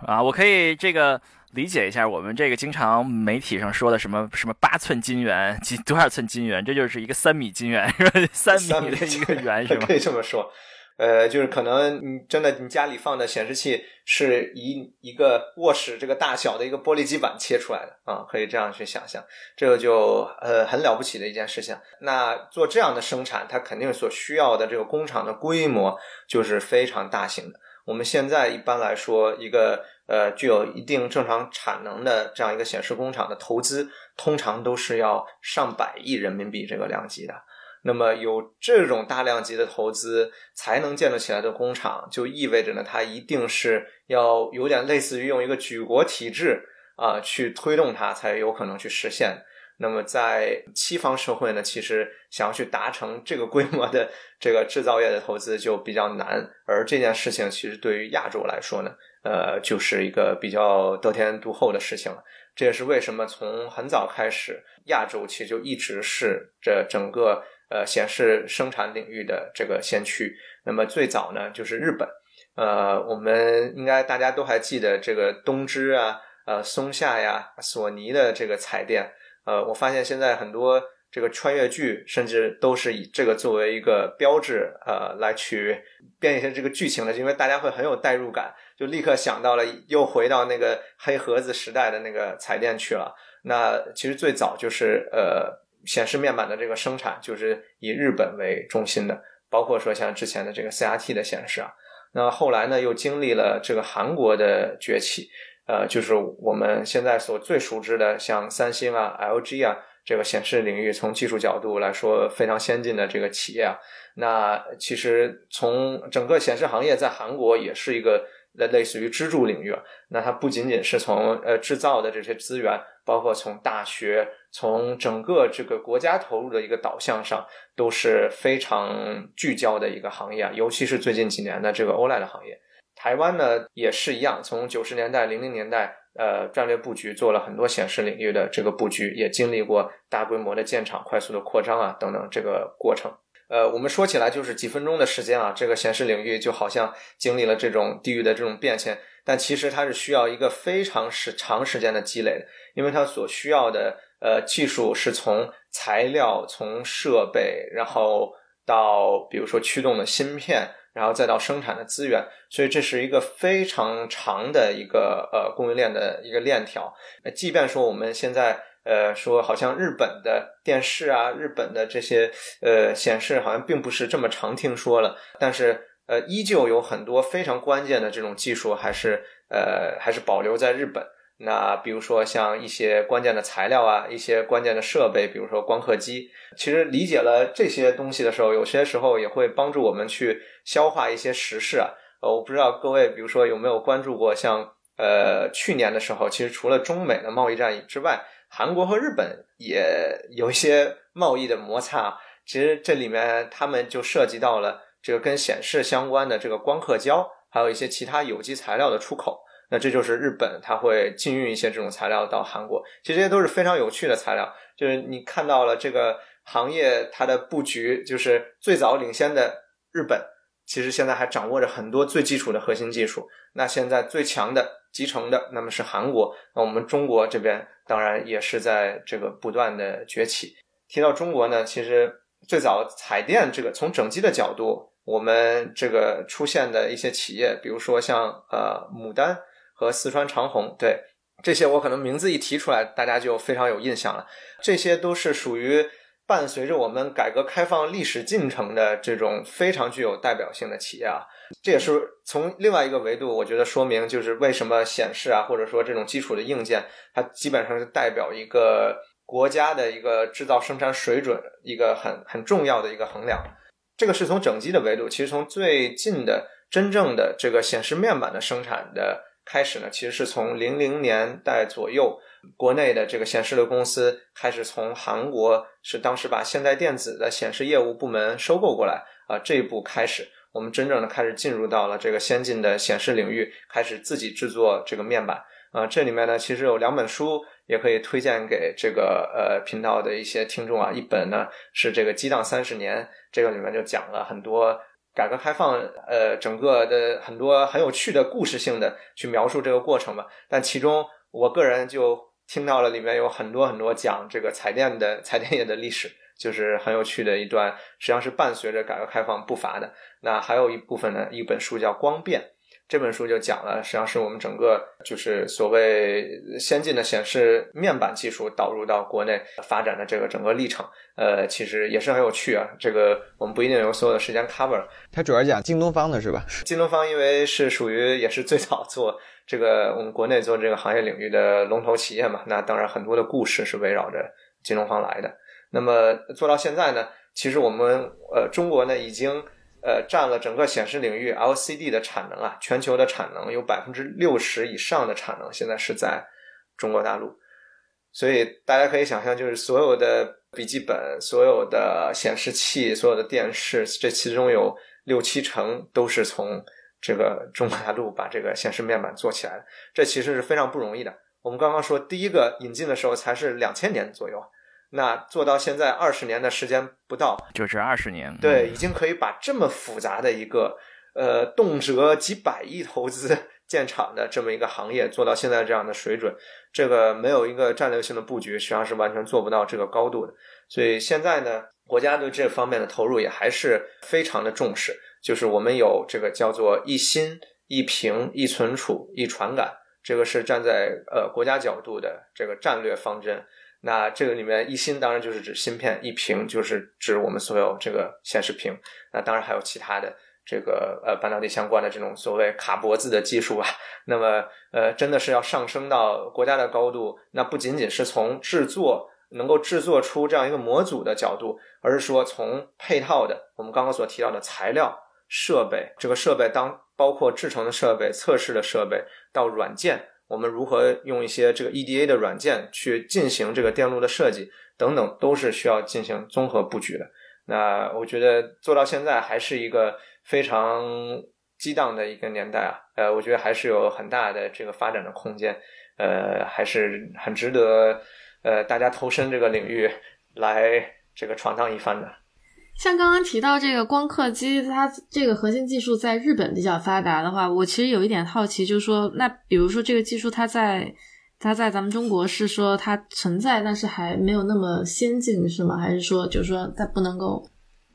啊！我可以这个理解一下，我们这个经常媒体上说的什么什么八寸金圆，几多少寸金圆，这就是一个三米金圆，是吧？三米的一个圆是吧？可以这么说。呃，就是可能你真的你家里放的显示器是一一个卧室这个大小的一个玻璃基板切出来的啊，可以这样去想象，这个就呃很了不起的一件事情。那做这样的生产，它肯定所需要的这个工厂的规模就是非常大型的。我们现在一般来说，一个呃具有一定正常产能的这样一个显示工厂的投资，通常都是要上百亿人民币这个量级的。那么有这种大量级的投资才能建立起来的工厂，就意味着呢，它一定是要有点类似于用一个举国体制啊去推动它，才有可能去实现。那么在西方社会呢，其实想要去达成这个规模的这个制造业的投资就比较难。而这件事情其实对于亚洲来说呢，呃，就是一个比较得天独厚的事情了。这也是为什么从很早开始，亚洲其实就一直是这整个。呃，显示生产领域的这个先驱，那么最早呢就是日本。呃，我们应该大家都还记得这个东芝啊，呃，松下呀，索尼的这个彩电。呃，我发现现在很多这个穿越剧，甚至都是以这个作为一个标志，呃，来去编一些这个剧情的，因为大家会很有代入感，就立刻想到了又回到那个黑盒子时代的那个彩电去了。那其实最早就是呃。显示面板的这个生产就是以日本为中心的，包括说像之前的这个 CRT 的显示啊，那后来呢又经历了这个韩国的崛起，呃，就是我们现在所最熟知的像三星啊、LG 啊这个显示领域从技术角度来说非常先进的这个企业啊，那其实从整个显示行业在韩国也是一个。类类似于支柱领域啊，那它不仅仅是从呃制造的这些资源，包括从大学，从整个这个国家投入的一个导向上，都是非常聚焦的一个行业啊。尤其是最近几年的这个 OLED 行业，台湾呢也是一样，从九十年代、零零年代，呃，战略布局做了很多显示领域的这个布局，也经历过大规模的建厂、快速的扩张啊等等这个过程。呃，我们说起来就是几分钟的时间啊，这个显示领域就好像经历了这种地域的这种变迁，但其实它是需要一个非常时长时间的积累的，因为它所需要的呃技术是从材料、从设备，然后到比如说驱动的芯片，然后再到生产的资源，所以这是一个非常长的一个呃供应链的一个链条。即便说我们现在呃说好像日本的电视啊，日本的这些呃显示好像并不是这么常听说了，但是呃依旧有很多非常关键的这种技术还是呃还是保留在日本。那比如说像一些关键的材料啊，一些关键的设备，比如说光刻机，其实理解了这些东西的时候，有些时候也会帮助我们去消化一些时事啊。呃，我不知道各位，比如说有没有关注过，像呃去年的时候，其实除了中美的贸易战之外，韩国和日本也有一些贸易的摩擦。其实这里面他们就涉及到了这个跟显示相关的这个光刻胶，还有一些其他有机材料的出口。那这就是日本，它会禁运一些这种材料到韩国。其实这些都是非常有趣的材料，就是你看到了这个行业它的布局，就是最早领先的日本，其实现在还掌握着很多最基础的核心技术。那现在最强的集成的，那么是韩国。那我们中国这边当然也是在这个不断的崛起。提到中国呢，其实最早彩电这个从整机的角度，我们这个出现的一些企业，比如说像呃牡丹。和四川长虹，对这些我可能名字一提出来，大家就非常有印象了。这些都是属于伴随着我们改革开放历史进程的这种非常具有代表性的企业啊。这也是从另外一个维度，我觉得说明就是为什么显示啊，或者说这种基础的硬件，它基本上是代表一个国家的一个制造生产水准一个很很重要的一个衡量。这个是从整机的维度，其实从最近的真正的这个显示面板的生产的。开始呢，其实是从零零年代左右，国内的这个显示的公司开始从韩国是当时把现代电子的显示业务部门收购过来啊，这一步开始，我们真正的开始进入到了这个先进的显示领域，开始自己制作这个面板啊。这里面呢，其实有两本书也可以推荐给这个呃频道的一些听众啊，一本呢是这个激荡三十年，这个里面就讲了很多。改革开放，呃，整个的很多很有趣的故事性的去描述这个过程吧。但其中，我个人就听到了里面有很多很多讲这个彩电的彩电业的历史，就是很有趣的一段，实际上是伴随着改革开放步伐的。那还有一部分呢，一本书叫《光变》。这本书就讲了，实际上是我们整个就是所谓先进的显示面板技术导入到国内发展的这个整个历程。呃，其实也是很有趣啊。这个我们不一定有所有的时间 cover。它主要讲京东方的是吧？京东方因为是属于也是最早做这个我们国内做这个行业领域的龙头企业嘛，那当然很多的故事是围绕着京东方来的。那么做到现在呢，其实我们呃中国呢已经。呃，占了整个显示领域 LCD 的产能啊，全球的产能有百分之六十以上的产能，现在是在中国大陆。所以大家可以想象，就是所有的笔记本、所有的显示器、所有的电视，这其中有六七成都是从这个中国大陆把这个显示面板做起来的。这其实是非常不容易的。我们刚刚说第一个引进的时候才是两千年左右。那做到现在二十年的时间不到，就是二十年，对，已经可以把这么复杂的一个，呃，动辄几百亿投资建厂的这么一个行业做到现在这样的水准，这个没有一个战略性的布局，实际上是完全做不到这个高度的。所以现在呢，国家对这方面的投入也还是非常的重视，就是我们有这个叫做一芯一屏一存储一传感，这个是站在呃国家角度的这个战略方针。那这个里面一芯当然就是指芯片，一屏就是指我们所有这个显示屏。那当然还有其他的这个呃半导体相关的这种所谓卡脖子的技术啊。那么呃真的是要上升到国家的高度，那不仅仅是从制作能够制作出这样一个模组的角度，而是说从配套的我们刚刚所提到的材料、设备，这个设备当包括制成的设备、测试的设备到软件。我们如何用一些这个 EDA 的软件去进行这个电路的设计等等，都是需要进行综合布局的。那我觉得做到现在还是一个非常激荡的一个年代啊。呃，我觉得还是有很大的这个发展的空间，呃，还是很值得呃大家投身这个领域来这个闯荡一番的。像刚刚提到这个光刻机，它这个核心技术在日本比较发达的话，我其实有一点好奇，就是说，那比如说这个技术它在它在咱们中国是说它存在，但是还没有那么先进，是吗？还是说就是说它不能够？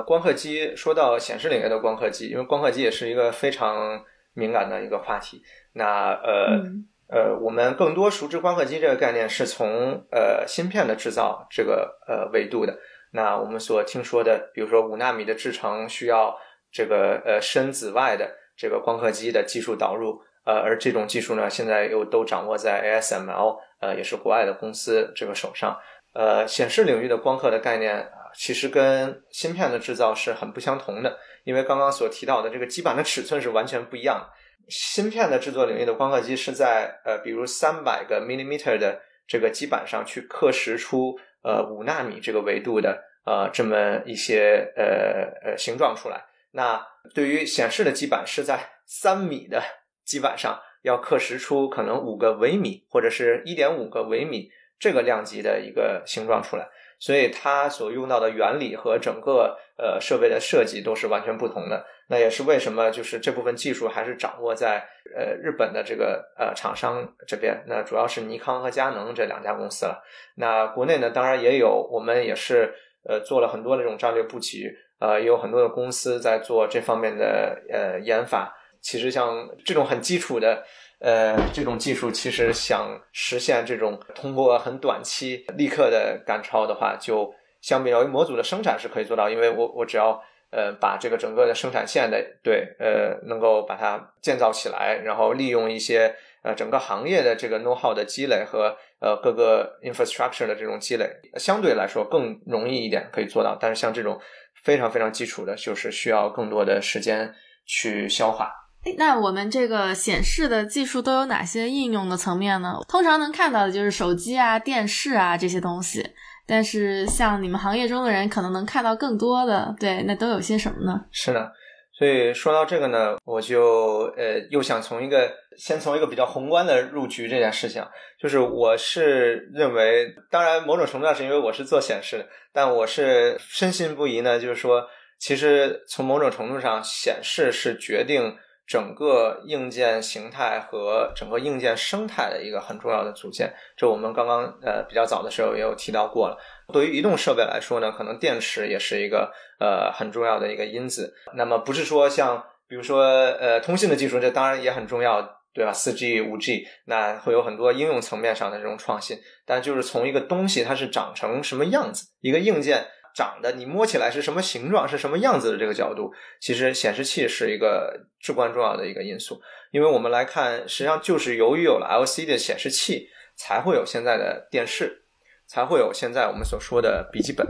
光刻机说到显示领域的光刻机，因为光刻机也是一个非常敏感的一个话题。那呃呃，我们更多熟知光刻机这个概念是从呃芯片的制造这个呃维度的。那我们所听说的，比如说五纳米的制程需要这个呃深紫外的这个光刻机的技术导入，呃，而这种技术呢，现在又都掌握在 ASML，呃，也是国外的公司这个手上。呃，显示领域的光刻的概念，其实跟芯片的制造是很不相同的，因为刚刚所提到的这个基板的尺寸是完全不一样的。芯片的制作领域的光刻机是在呃，比如三百个 millimeter 的这个基板上去刻蚀出。呃，五纳米这个维度的呃这么一些呃呃形状出来。那对于显示的基板是在三米的基板上要刻蚀出可能五个微米或者是一点五个微米这个量级的一个形状出来。所以它所用到的原理和整个呃设备的设计都是完全不同的。那也是为什么就是这部分技术还是掌握在呃日本的这个呃厂商这边。那主要是尼康和佳能这两家公司了。那国内呢，当然也有，我们也是呃做了很多的这种战略布局，呃，也有很多的公司在做这方面的呃研发。其实像这种很基础的。呃，这种技术其实想实现这种通过很短期立刻的赶超的话，就相比较于模组的生产是可以做到，因为我我只要呃把这个整个的生产线的对呃能够把它建造起来，然后利用一些呃整个行业的这个 know how 的积累和呃各个 infrastructure 的这种积累，相对来说更容易一点可以做到。但是像这种非常非常基础的，就是需要更多的时间去消化。那我们这个显示的技术都有哪些应用的层面呢？通常能看到的就是手机啊、电视啊这些东西，但是像你们行业中的人可能能看到更多的，对，那都有些什么呢？是的，所以说到这个呢，我就呃又想从一个先从一个比较宏观的入局这件事情，就是我是认为，当然某种程度上是因为我是做显示的，但我是深信不疑呢，就是说，其实从某种程度上，显示是决定。整个硬件形态和整个硬件生态的一个很重要的组件，这我们刚刚呃比较早的时候也有提到过了。对于移动设备来说呢，可能电池也是一个呃很重要的一个因子。那么不是说像比如说呃通信的技术，这当然也很重要，对吧？四 G、五 G，那会有很多应用层面上的这种创新。但就是从一个东西它是长成什么样子，一个硬件。长的你摸起来是什么形状，是什么样子的这个角度，其实显示器是一个至关重要的一个因素。因为我们来看，实际上就是由于有了 LCD 的显示器，才会有现在的电视，才会有现在我们所说的笔记本。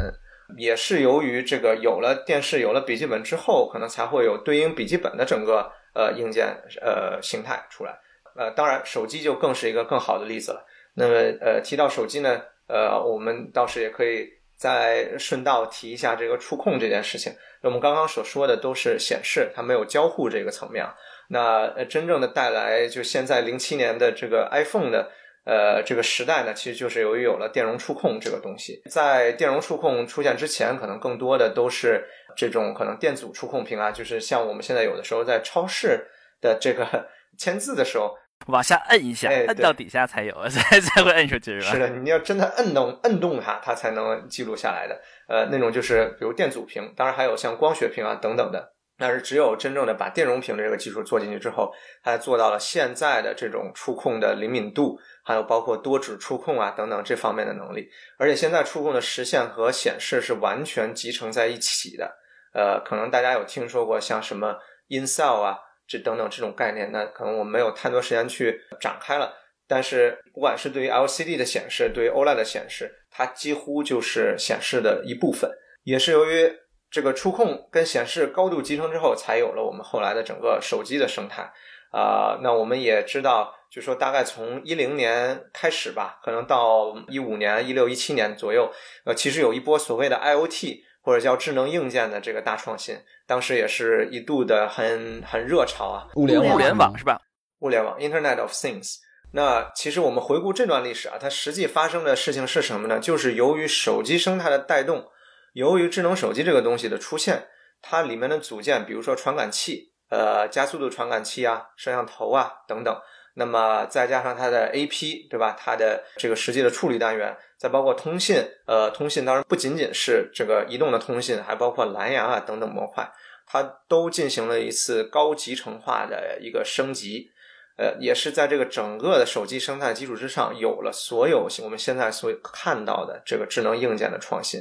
也是由于这个有了电视，有了笔记本之后，可能才会有对应笔记本的整个呃硬件呃形态出来。呃，当然手机就更是一个更好的例子了。那么呃提到手机呢，呃我们倒是也可以。再顺道提一下这个触控这件事情。我们刚刚所说的都是显示，它没有交互这个层面。那真正的带来就现在零七年的这个 iPhone 的呃这个时代呢，其实就是由于有了电容触控这个东西。在电容触控出现之前，可能更多的都是这种可能电阻触控屏啊，就是像我们现在有的时候在超市的这个 签字的时候。往下摁一下，摁到底下才有，才才会摁出去，是吧？是的，你要真的摁动摁动它，它才能记录下来的。呃，那种就是比如电阻屏，当然还有像光学屏啊等等的。但是只有真正的把电容屏的这个技术做进去之后，它做到了现在的这种触控的灵敏度，还有包括多指触控啊等等这方面的能力。而且现在触控的实现和显示是完全集成在一起的。呃，可能大家有听说过像什么音效啊。这等等这种概念，那可能我们没有太多时间去展开了。但是，不管是对于 LCD 的显示，对于 OLED 的显示，它几乎就是显示的一部分。也是由于这个触控跟显示高度集成之后，才有了我们后来的整个手机的生态。啊，那我们也知道，就说大概从一零年开始吧，可能到一五年、一六、一七年左右，呃，其实有一波所谓的 IOT。或者叫智能硬件的这个大创新，当时也是一度的很很热潮啊。物联物联网是吧？物联网 Internet of Things。那其实我们回顾这段历史啊，它实际发生的事情是什么呢？就是由于手机生态的带动，由于智能手机这个东西的出现，它里面的组件，比如说传感器、呃加速度传感器啊、摄像头啊等等，那么再加上它的 AP，对吧？它的这个实际的处理单元，再包括通信，呃，通信当然不仅仅是这个移动的通信，还包括蓝牙啊等等模块，它都进行了一次高集成化的一个升级，呃，也是在这个整个的手机生态基础之上，有了所有我们现在所看到的这个智能硬件的创新。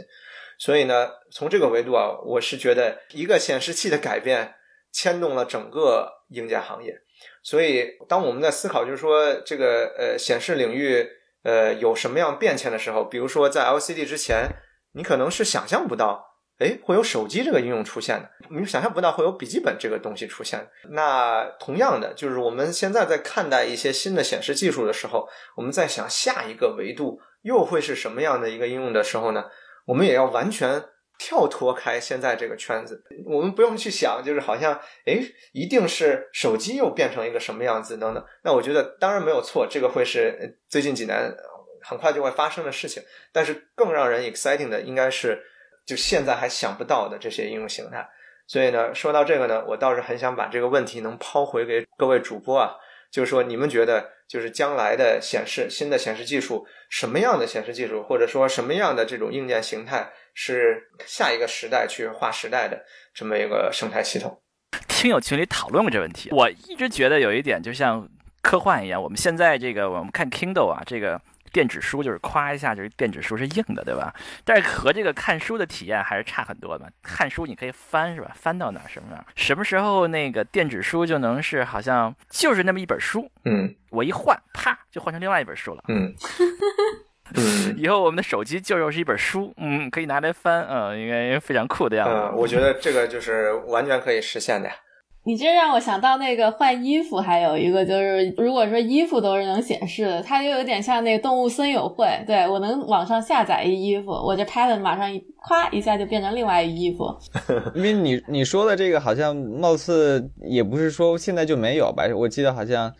所以呢，从这个维度啊，我是觉得一个显示器的改变牵动了整个硬件行业。所以，当我们在思考，就是说这个呃显示领域呃有什么样变迁的时候，比如说在 LCD 之前，你可能是想象不到，哎，会有手机这个应用出现的，你想象不到会有笔记本这个东西出现。那同样的，就是我们现在在看待一些新的显示技术的时候，我们在想下一个维度又会是什么样的一个应用的时候呢？我们也要完全。跳脱开现在这个圈子，我们不用去想，就是好像哎，一定是手机又变成一个什么样子等等。那我觉得当然没有错，这个会是最近几年很快就会发生的事情。但是更让人 exciting 的应该是，就现在还想不到的这些应用形态。所以呢，说到这个呢，我倒是很想把这个问题能抛回给各位主播啊，就是说你们觉得，就是将来的显示新的显示技术，什么样的显示技术，或者说什么样的这种硬件形态？是下一个时代去划时代的这么一个生态系统。听友群里讨论过这问题，我一直觉得有一点就像科幻一样。我们现在这个我们看 Kindle 啊，这个电子书就是夸一下，就是电子书是硬的，对吧？但是和这个看书的体验还是差很多的。看书你可以翻，是吧？翻到哪什么哪？什么时候那个电子书就能是好像就是那么一本书？嗯，我一换，啪就换成另外一本书了。嗯。嗯，以后我们的手机就又是一本书，嗯，可以拿来翻，嗯，应该非常酷的样子。嗯，我觉得这个就是完全可以实现的呀。你这让我想到那个换衣服，还有一个就是，如果说衣服都是能显示的，它就有点像那个动物森友会。对我能网上下载一衣服，我这 pattern 马上一咵一下就变成另外一衣服。因为你你说的这个好像貌似也不是说现在就没有吧？我记得好像。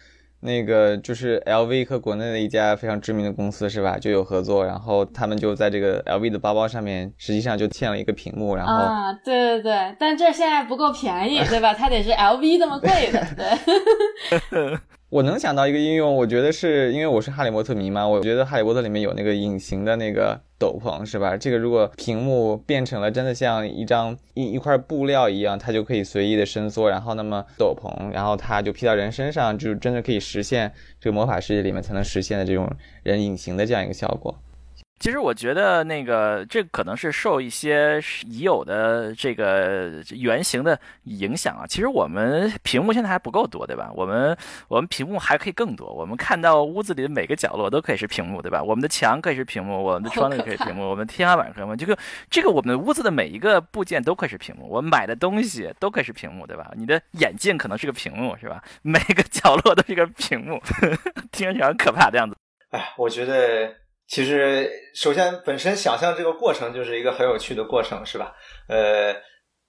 那个就是 LV 和国内的一家非常知名的公司是吧？就有合作，然后他们就在这个 LV 的包包上面，实际上就嵌了一个屏幕，然后啊，对对对，但这现在不够便宜，对吧？它得是 LV 这么贵的，对。我能想到一个应用，我觉得是因为我是哈利波特迷嘛，我觉得哈利波特里面有那个隐形的那个斗篷，是吧？这个如果屏幕变成了真的像一张一一块布料一样，它就可以随意的伸缩，然后那么斗篷，然后它就披到人身上，就真的可以实现这个魔法世界里面才能实现的这种人隐形的这样一个效果。其实我觉得那个这可能是受一些已有的这个原型的影响啊。其实我们屏幕现在还不够多，对吧？我们我们屏幕还可以更多。我们看到屋子里的每个角落都可以是屏幕，对吧？我们的墙可以是屏幕，我们的窗子可以屏幕，我们天花板可以屏幕。这个这个我们屋子的每一个部件都可以是屏幕。我们买的东西都可以是屏幕，对吧？你的眼镜可能是个屏幕，是吧？每个角落都是一个屏幕，听起来很可怕的样子。哎，我觉得。其实，首先本身想象这个过程就是一个很有趣的过程，是吧？呃，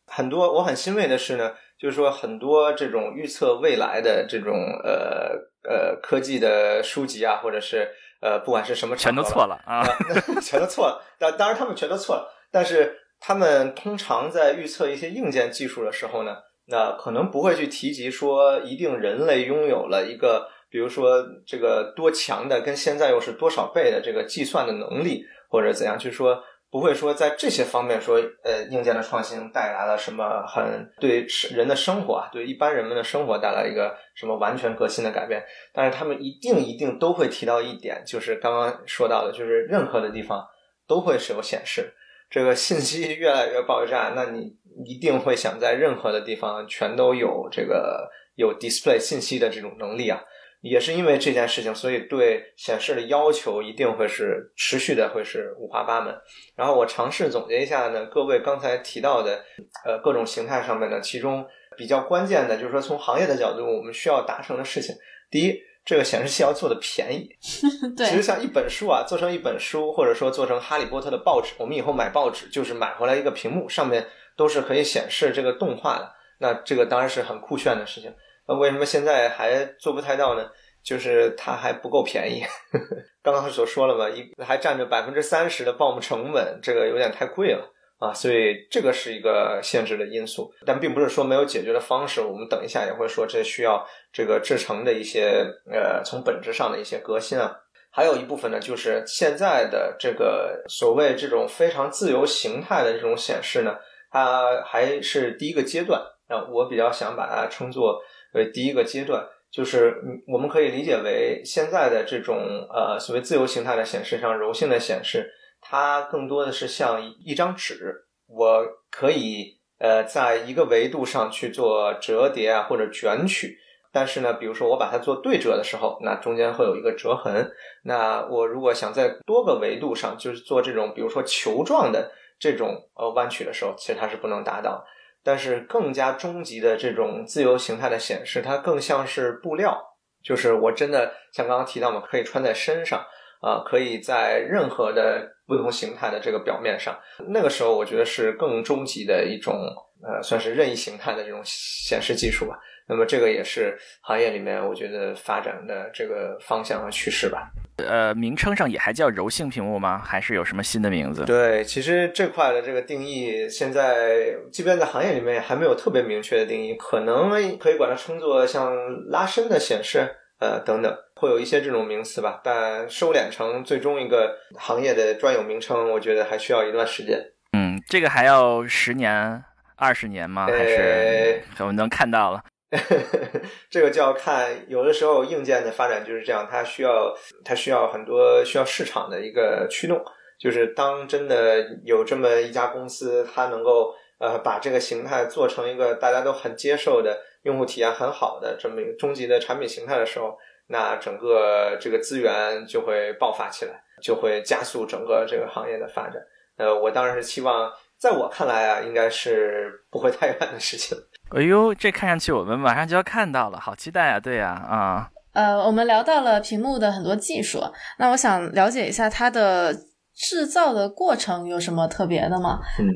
很多我很欣慰的是呢，就是说很多这种预测未来的这种呃呃科技的书籍啊，或者是呃不管是什么，全都错了啊，全都错了。当当然他们全都错了，但是他们通常在预测一些硬件技术的时候呢，那可能不会去提及说一定人类拥有了一个。比如说这个多强的，跟现在又是多少倍的这个计算的能力，或者怎样，就是说不会说在这些方面说，呃，硬件的创新带来了什么很对人的生活啊，对一般人们的生活带来一个什么完全革新的改变。但是他们一定一定都会提到一点，就是刚刚说到的，就是任何的地方都会是有显示。这个信息越来越爆炸，那你一定会想在任何的地方全都有这个有 display 信息的这种能力啊。也是因为这件事情，所以对显示的要求一定会是持续的，会是五花八门。然后我尝试总结一下呢，各位刚才提到的，呃，各种形态上面呢，其中比较关键的就是说，从行业的角度，我们需要达成的事情，第一，这个显示器要做的便宜。对，其实像一本书啊，做成一本书，或者说做成哈利波特的报纸，我们以后买报纸就是买回来一个屏幕，上面都是可以显示这个动画的，那这个当然是很酷炫的事情。那为什么现在还做不太到呢？就是它还不够便宜。刚刚所说了嘛，一还占着百分之三十的 BOM 成本，这个有点太贵了。啊，所以这个是一个限制的因素，但并不是说没有解决的方式。我们等一下也会说，这需要这个制成的一些呃，从本质上的一些革新啊。还有一部分呢，就是现在的这个所谓这种非常自由形态的这种显示呢，它还是第一个阶段啊。我比较想把它称作为第一个阶段，就是我们可以理解为现在的这种呃所谓自由形态的显示上柔性的显示。它更多的是像一张纸，我可以呃在一个维度上去做折叠啊或者卷曲，但是呢，比如说我把它做对折的时候，那中间会有一个折痕。那我如果想在多个维度上就是做这种比如说球状的这种呃弯曲的时候，其实它是不能达到。但是更加终极的这种自由形态的显示，它更像是布料，就是我真的像刚刚提到嘛，可以穿在身上。啊，可以在任何的不同形态的这个表面上，那个时候我觉得是更终极的一种，呃，算是任意形态的这种显示技术吧。那么这个也是行业里面我觉得发展的这个方向和趋势吧。呃，名称上也还叫柔性屏幕吗？还是有什么新的名字？对，其实这块的这个定义，现在即便在行业里面还没有特别明确的定义，可能可以管它称作像拉伸的显示。呃，等等，会有一些这种名词吧，但收敛成最终一个行业的专有名称，我觉得还需要一段时间。嗯，这个还要十年、二十年吗？还是我们能看到了？这个就要看，有的时候硬件的发展就是这样，它需要它需要很多需要市场的一个驱动，就是当真的有这么一家公司，它能够呃把这个形态做成一个大家都很接受的。用户体验很好的这么一个终极的产品形态的时候，那整个这个资源就会爆发起来，就会加速整个这个行业的发展。呃，我当然是期望，在我看来啊，应该是不会太远的事情。哎呦，这看上去我们马上就要看到了，好期待啊！对呀，啊，呃，我们聊到了屏幕的很多技术，那我想了解一下它的制造的过程有什么特别的吗？嗯。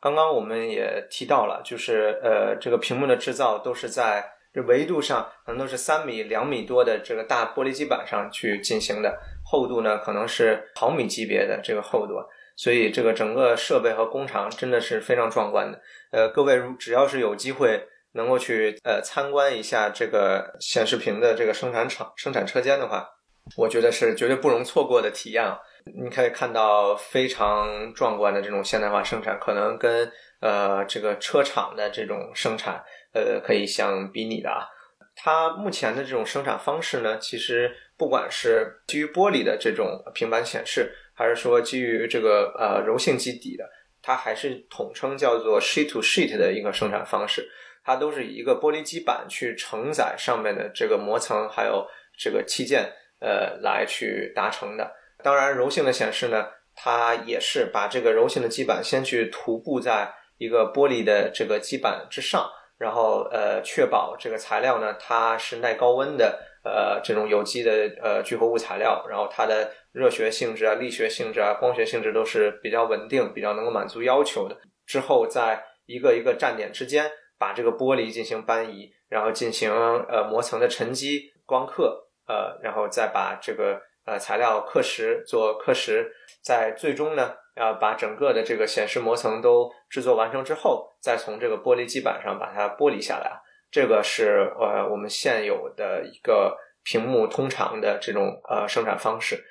刚刚我们也提到了，就是呃，这个屏幕的制造都是在这维度上，可能都是三米、两米多的这个大玻璃基板上去进行的，厚度呢可能是毫米级别的这个厚度，所以这个整个设备和工厂真的是非常壮观的。呃，各位如只要是有机会能够去呃参观一下这个显示屏的这个生产厂、生产车间的话，我觉得是绝对不容错过的体验啊。你可以看到非常壮观的这种现代化生产，可能跟呃这个车厂的这种生产呃可以相比拟的啊。它目前的这种生产方式呢，其实不管是基于玻璃的这种平板显示，还是说基于这个呃柔性基底的，它还是统称叫做 sheet to sheet 的一个生产方式。它都是以一个玻璃基板去承载上面的这个膜层，还有这个器件呃来去达成的。当然，柔性的显示呢，它也是把这个柔性的基板先去涂布在一个玻璃的这个基板之上，然后呃，确保这个材料呢，它是耐高温的，呃，这种有机的呃聚合物材料，然后它的热学性质啊、力学性质啊、光学性质都是比较稳定、比较能够满足要求的。之后，在一个一个站点之间，把这个玻璃进行搬移，然后进行呃膜层的沉积、光刻，呃，然后再把这个。呃，材料刻蚀做刻蚀，在最终呢，呃把整个的这个显示膜层都制作完成之后，再从这个玻璃基板上把它剥离下来。这个是呃我们现有的一个屏幕通常的这种呃生产方式。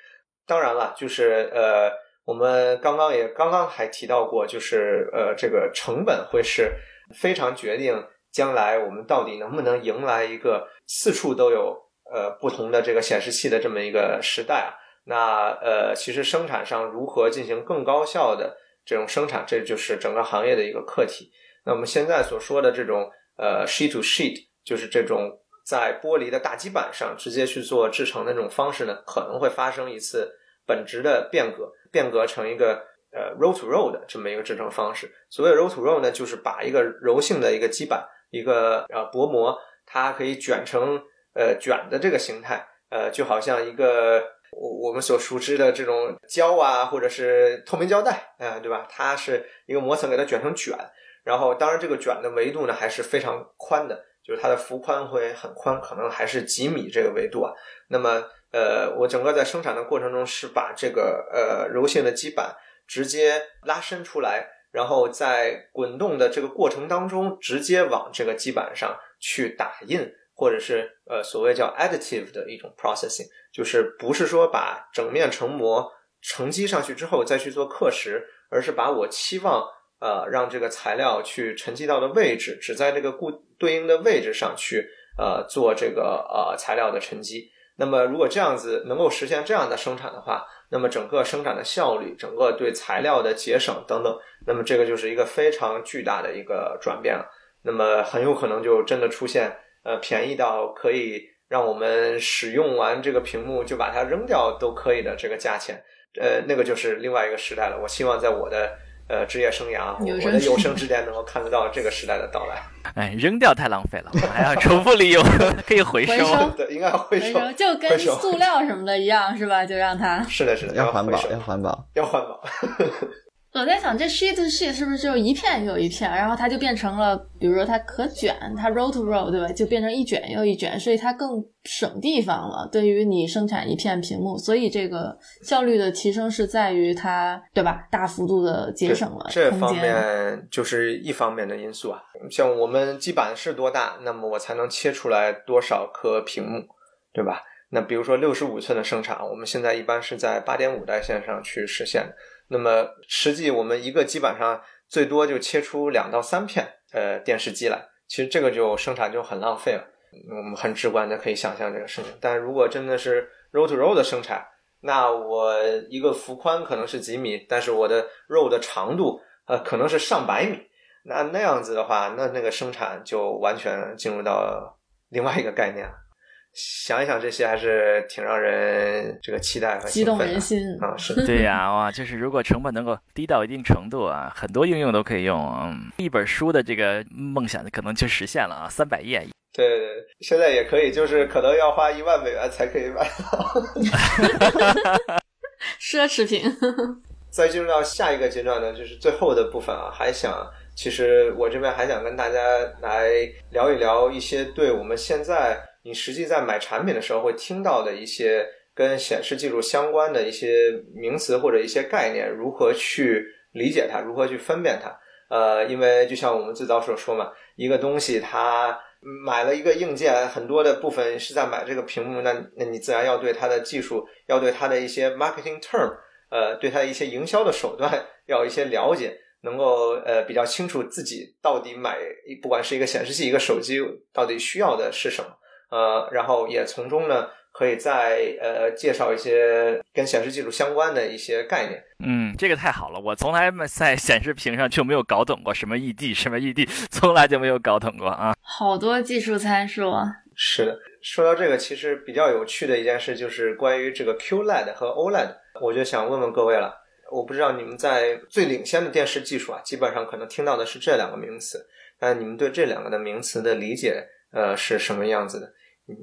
当然了，就是呃我们刚刚也刚刚还提到过，就是呃这个成本会是非常决定将来我们到底能不能迎来一个四处都有。呃，不同的这个显示器的这么一个时代啊，那呃，其实生产上如何进行更高效的这种生产，这就是整个行业的一个课题。那我们现在所说的这种呃 sheet to sheet，就是这种在玻璃的大基板上直接去做制成的这种方式呢，可能会发生一次本质的变革，变革成一个呃 roll to roll 的这么一个制成方式。所谓 roll to roll 呢，就是把一个柔性的一个基板，一个呃薄膜，它可以卷成。呃，卷的这个形态，呃，就好像一个我我们所熟知的这种胶啊，或者是透明胶带，啊，对吧？它是一个膜层，给它卷成卷，然后当然这个卷的维度呢还是非常宽的，就是它的幅宽会很宽，可能还是几米这个维度啊。那么，呃，我整个在生产的过程中是把这个呃柔性的基板直接拉伸出来，然后在滚动的这个过程当中，直接往这个基板上去打印，或者是呃所谓叫 additive 的一种 processing，就是不是说把整面成膜沉积上去之后再去做刻蚀，而是把我期望呃让这个材料去沉积到的位置，只在这个固对应的位置上去呃做这个呃材料的沉积。那么如果这样子能够实现这样的生产的话，那么整个生产的效率，整个对材料的节省等等，那么这个就是一个非常巨大的一个转变了。那么很有可能就真的出现，呃，便宜到可以让我们使用完这个屏幕就把它扔掉都可以的这个价钱，呃，那个就是另外一个时代了。我希望在我的。呃，职业生涯，我的有生之年能够看得到这个时代的到来。哎，扔掉太浪费了，还要重复利用，可以回收。对，应该回收，就跟塑料什么的一样，是吧？就让它是的，是的，要环保，要环保，要环保。我在想，这 sheet to sheet 是不是就一片又一片，然后它就变成了，比如说它可卷，它 roll to roll，对吧？就变成一卷又一卷，所以它更省地方了。对于你生产一片屏幕，所以这个效率的提升是在于它，对吧？大幅度的节省了这方面就是一方面的因素啊。像我们基板是多大，那么我才能切出来多少颗屏幕，对吧？那比如说六十五寸的生产，我们现在一般是在八点五代线上去实现的。那么实际我们一个基板上最多就切出两到三片呃电视机来，其实这个就生产就很浪费了。我们很直观的可以想象这个事情。但如果真的是 roll to roll 的生产，那我一个幅宽可能是几米，但是我的 roll 的长度呃可能是上百米。那那样子的话，那那个生产就完全进入到另外一个概念了。想一想这些还是挺让人这个期待和激动人心啊！是 对呀，哇，就是如果成本能够低到一定程度啊，很多应用都可以用。嗯，一本书的这个梦想可能就实现了啊，三百页。对对对，现在也可以，就是可能要花一万美元才可以买到。奢侈品。再进入到下一个阶段呢，就是最后的部分啊，还想，其实我这边还想跟大家来聊一聊一些对我们现在。你实际在买产品的时候会听到的一些跟显示技术相关的一些名词或者一些概念，如何去理解它，如何去分辨它？呃，因为就像我们最早所说嘛，一个东西它买了一个硬件，很多的部分是在买这个屏幕，那那你自然要对它的技术，要对它的一些 marketing term，呃，对它的一些营销的手段要一些了解，能够呃比较清楚自己到底买不管是一个显示器一个手机到底需要的是什么。呃，然后也从中呢，可以再呃介绍一些跟显示技术相关的一些概念。嗯，这个太好了，我从来在显示屏上就没有搞懂过什么 ED，什么 ED，从来就没有搞懂过啊。好多技术参数啊。是的，说到这个，其实比较有趣的一件事就是关于这个 QLED 和 OLED，我就想问问各位了。我不知道你们在最领先的电视技术啊，基本上可能听到的是这两个名词，但你们对这两个的名词的理解，呃，是什么样子的？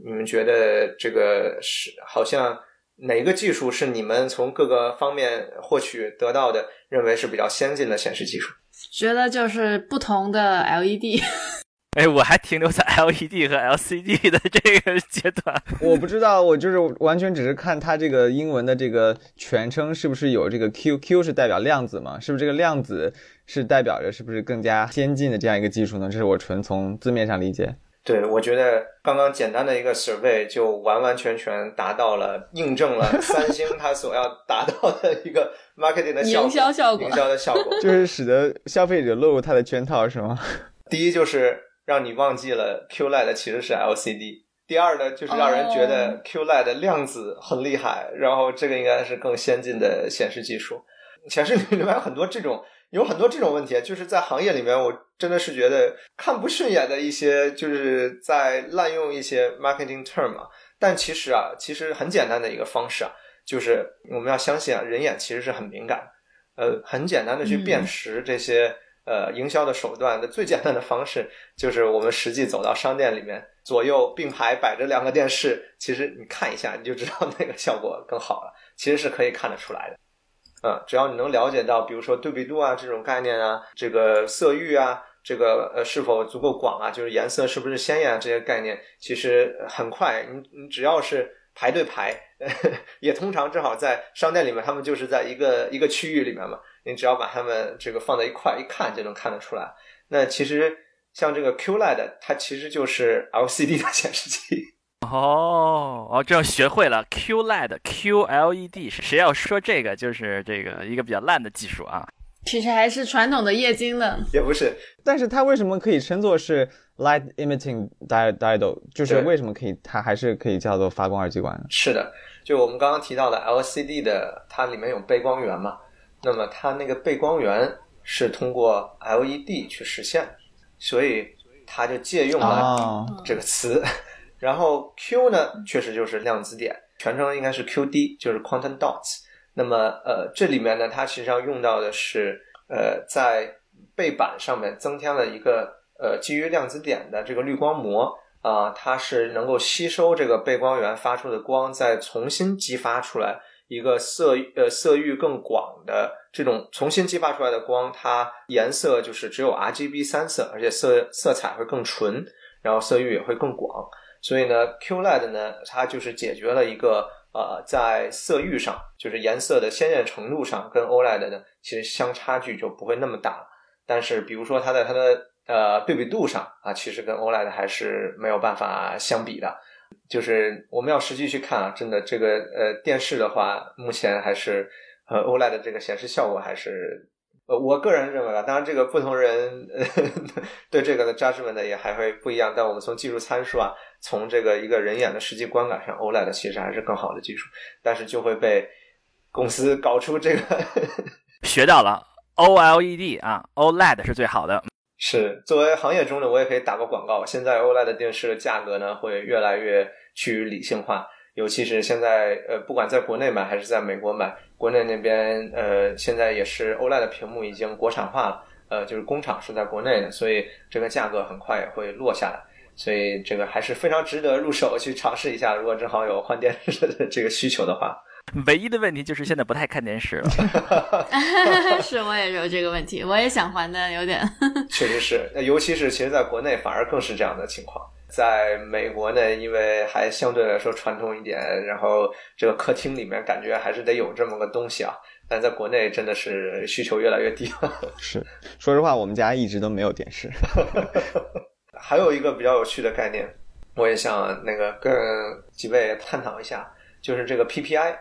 你们觉得这个是好像哪个技术是你们从各个方面获取得到的，认为是比较先进的显示技术？觉得就是不同的 LED。哎，我还停留在 LED 和 LCD 的这个阶段。我不知道，我就是完全只是看它这个英文的这个全称是不是有这个 Q，Q 是代表量子嘛？是不是这个量子是代表着是不是更加先进的这样一个技术呢？这是我纯从字面上理解。对，我觉得刚刚简单的一个 survey 就完完全全达到了，印证了 三星它所要达到的一个 marketing 的营销效果，营销的效果，就是使得消费者落入它的圈套，是吗？第一就是让你忘记了 QLED 其实是 LCD，第二呢就是让人觉得 QLED 量子很厉害，然后这个应该是更先进的显示技术，显示里面有很多这种。有很多这种问题，就是在行业里面，我真的是觉得看不顺眼的一些，就是在滥用一些 marketing term 啊。但其实啊，其实很简单的一个方式啊，就是我们要相信啊，人眼其实是很敏感，呃，很简单的去辨识这些呃营销的手段的最简单的方式，就是我们实际走到商店里面，左右并排摆着两个电视，其实你看一下，你就知道哪个效果更好了，其实是可以看得出来的。啊，只要你能了解到，比如说对比度啊这种概念啊，这个色域啊，这个呃是否足够广啊，就是颜色是不是鲜艳啊这些概念，其实很快，你你只要是排队排，也通常正好在商店里面，他们就是在一个一个区域里面嘛，你只要把它们这个放在一块一看就能看得出来。那其实像这个 QLED，它其实就是 LCD 的显示器。哦哦，这要学会了 QLED、QLED，是谁要说这个就是这个一个比较烂的技术啊。其实还是传统的液晶的，也不是。但是它为什么可以称作是 light emitting diode？就是为什么可以，它还是可以叫做发光二极管呢？是的，就我们刚刚提到的 LCD 的，它里面有背光源嘛，那么它那个背光源是通过 LED 去实现，所以它就借用了这个词。然后 Q 呢，确实就是量子点，全称应该是 QD，就是 quantum dots。那么呃，这里面呢，它实际上用到的是呃，在背板上面增添了一个呃基于量子点的这个滤光膜啊，它是能够吸收这个背光源发出的光，再重新激发出来一个色呃色域更广的这种重新激发出来的光，它颜色就是只有 RGB 三色，而且色色彩会更纯，然后色域也会更广。所以呢，QLED 呢，它就是解决了一个呃，在色域上，就是颜色的鲜艳程度上，跟 OLED 呢，其实相差距就不会那么大。但是，比如说它在它的呃对比度上啊，其实跟 OLED 还是没有办法相比的。就是我们要实际去看啊，真的这个呃电视的话，目前还是呃 OLED 这个显示效果还是。呃，我个人认为啊，当然这个不同人 对这个的 judgment 也还会不一样。但我们从技术参数啊，从这个一个人眼的实际观感上，OLED 其实还是更好的技术，但是就会被公司搞出这个 学到了 OLED 啊，OLED 是最好的。是作为行业中的，我也可以打个广告。现在 OLED 电视的价格呢，会越来越趋于理性化。尤其是现在，呃，不管在国内买还是在美国买，国内那边，呃，现在也是 OLED 的屏幕已经国产化了，呃，就是工厂是在国内的，所以这个价格很快也会落下来，所以这个还是非常值得入手去尝试一下。如果正好有换电视的这个需求的话，唯一的问题就是现在不太看电视了。是，我也有这个问题，我也想换，但有点。确实是，那尤其是其实在国内反而更是这样的情况。在美国呢，因为还相对来说传统一点，然后这个客厅里面感觉还是得有这么个东西啊。但在国内真的是需求越来越低了。是，说实话，我们家一直都没有电视。还有一个比较有趣的概念，我也想那个跟几位探讨一下，就是这个 PPI。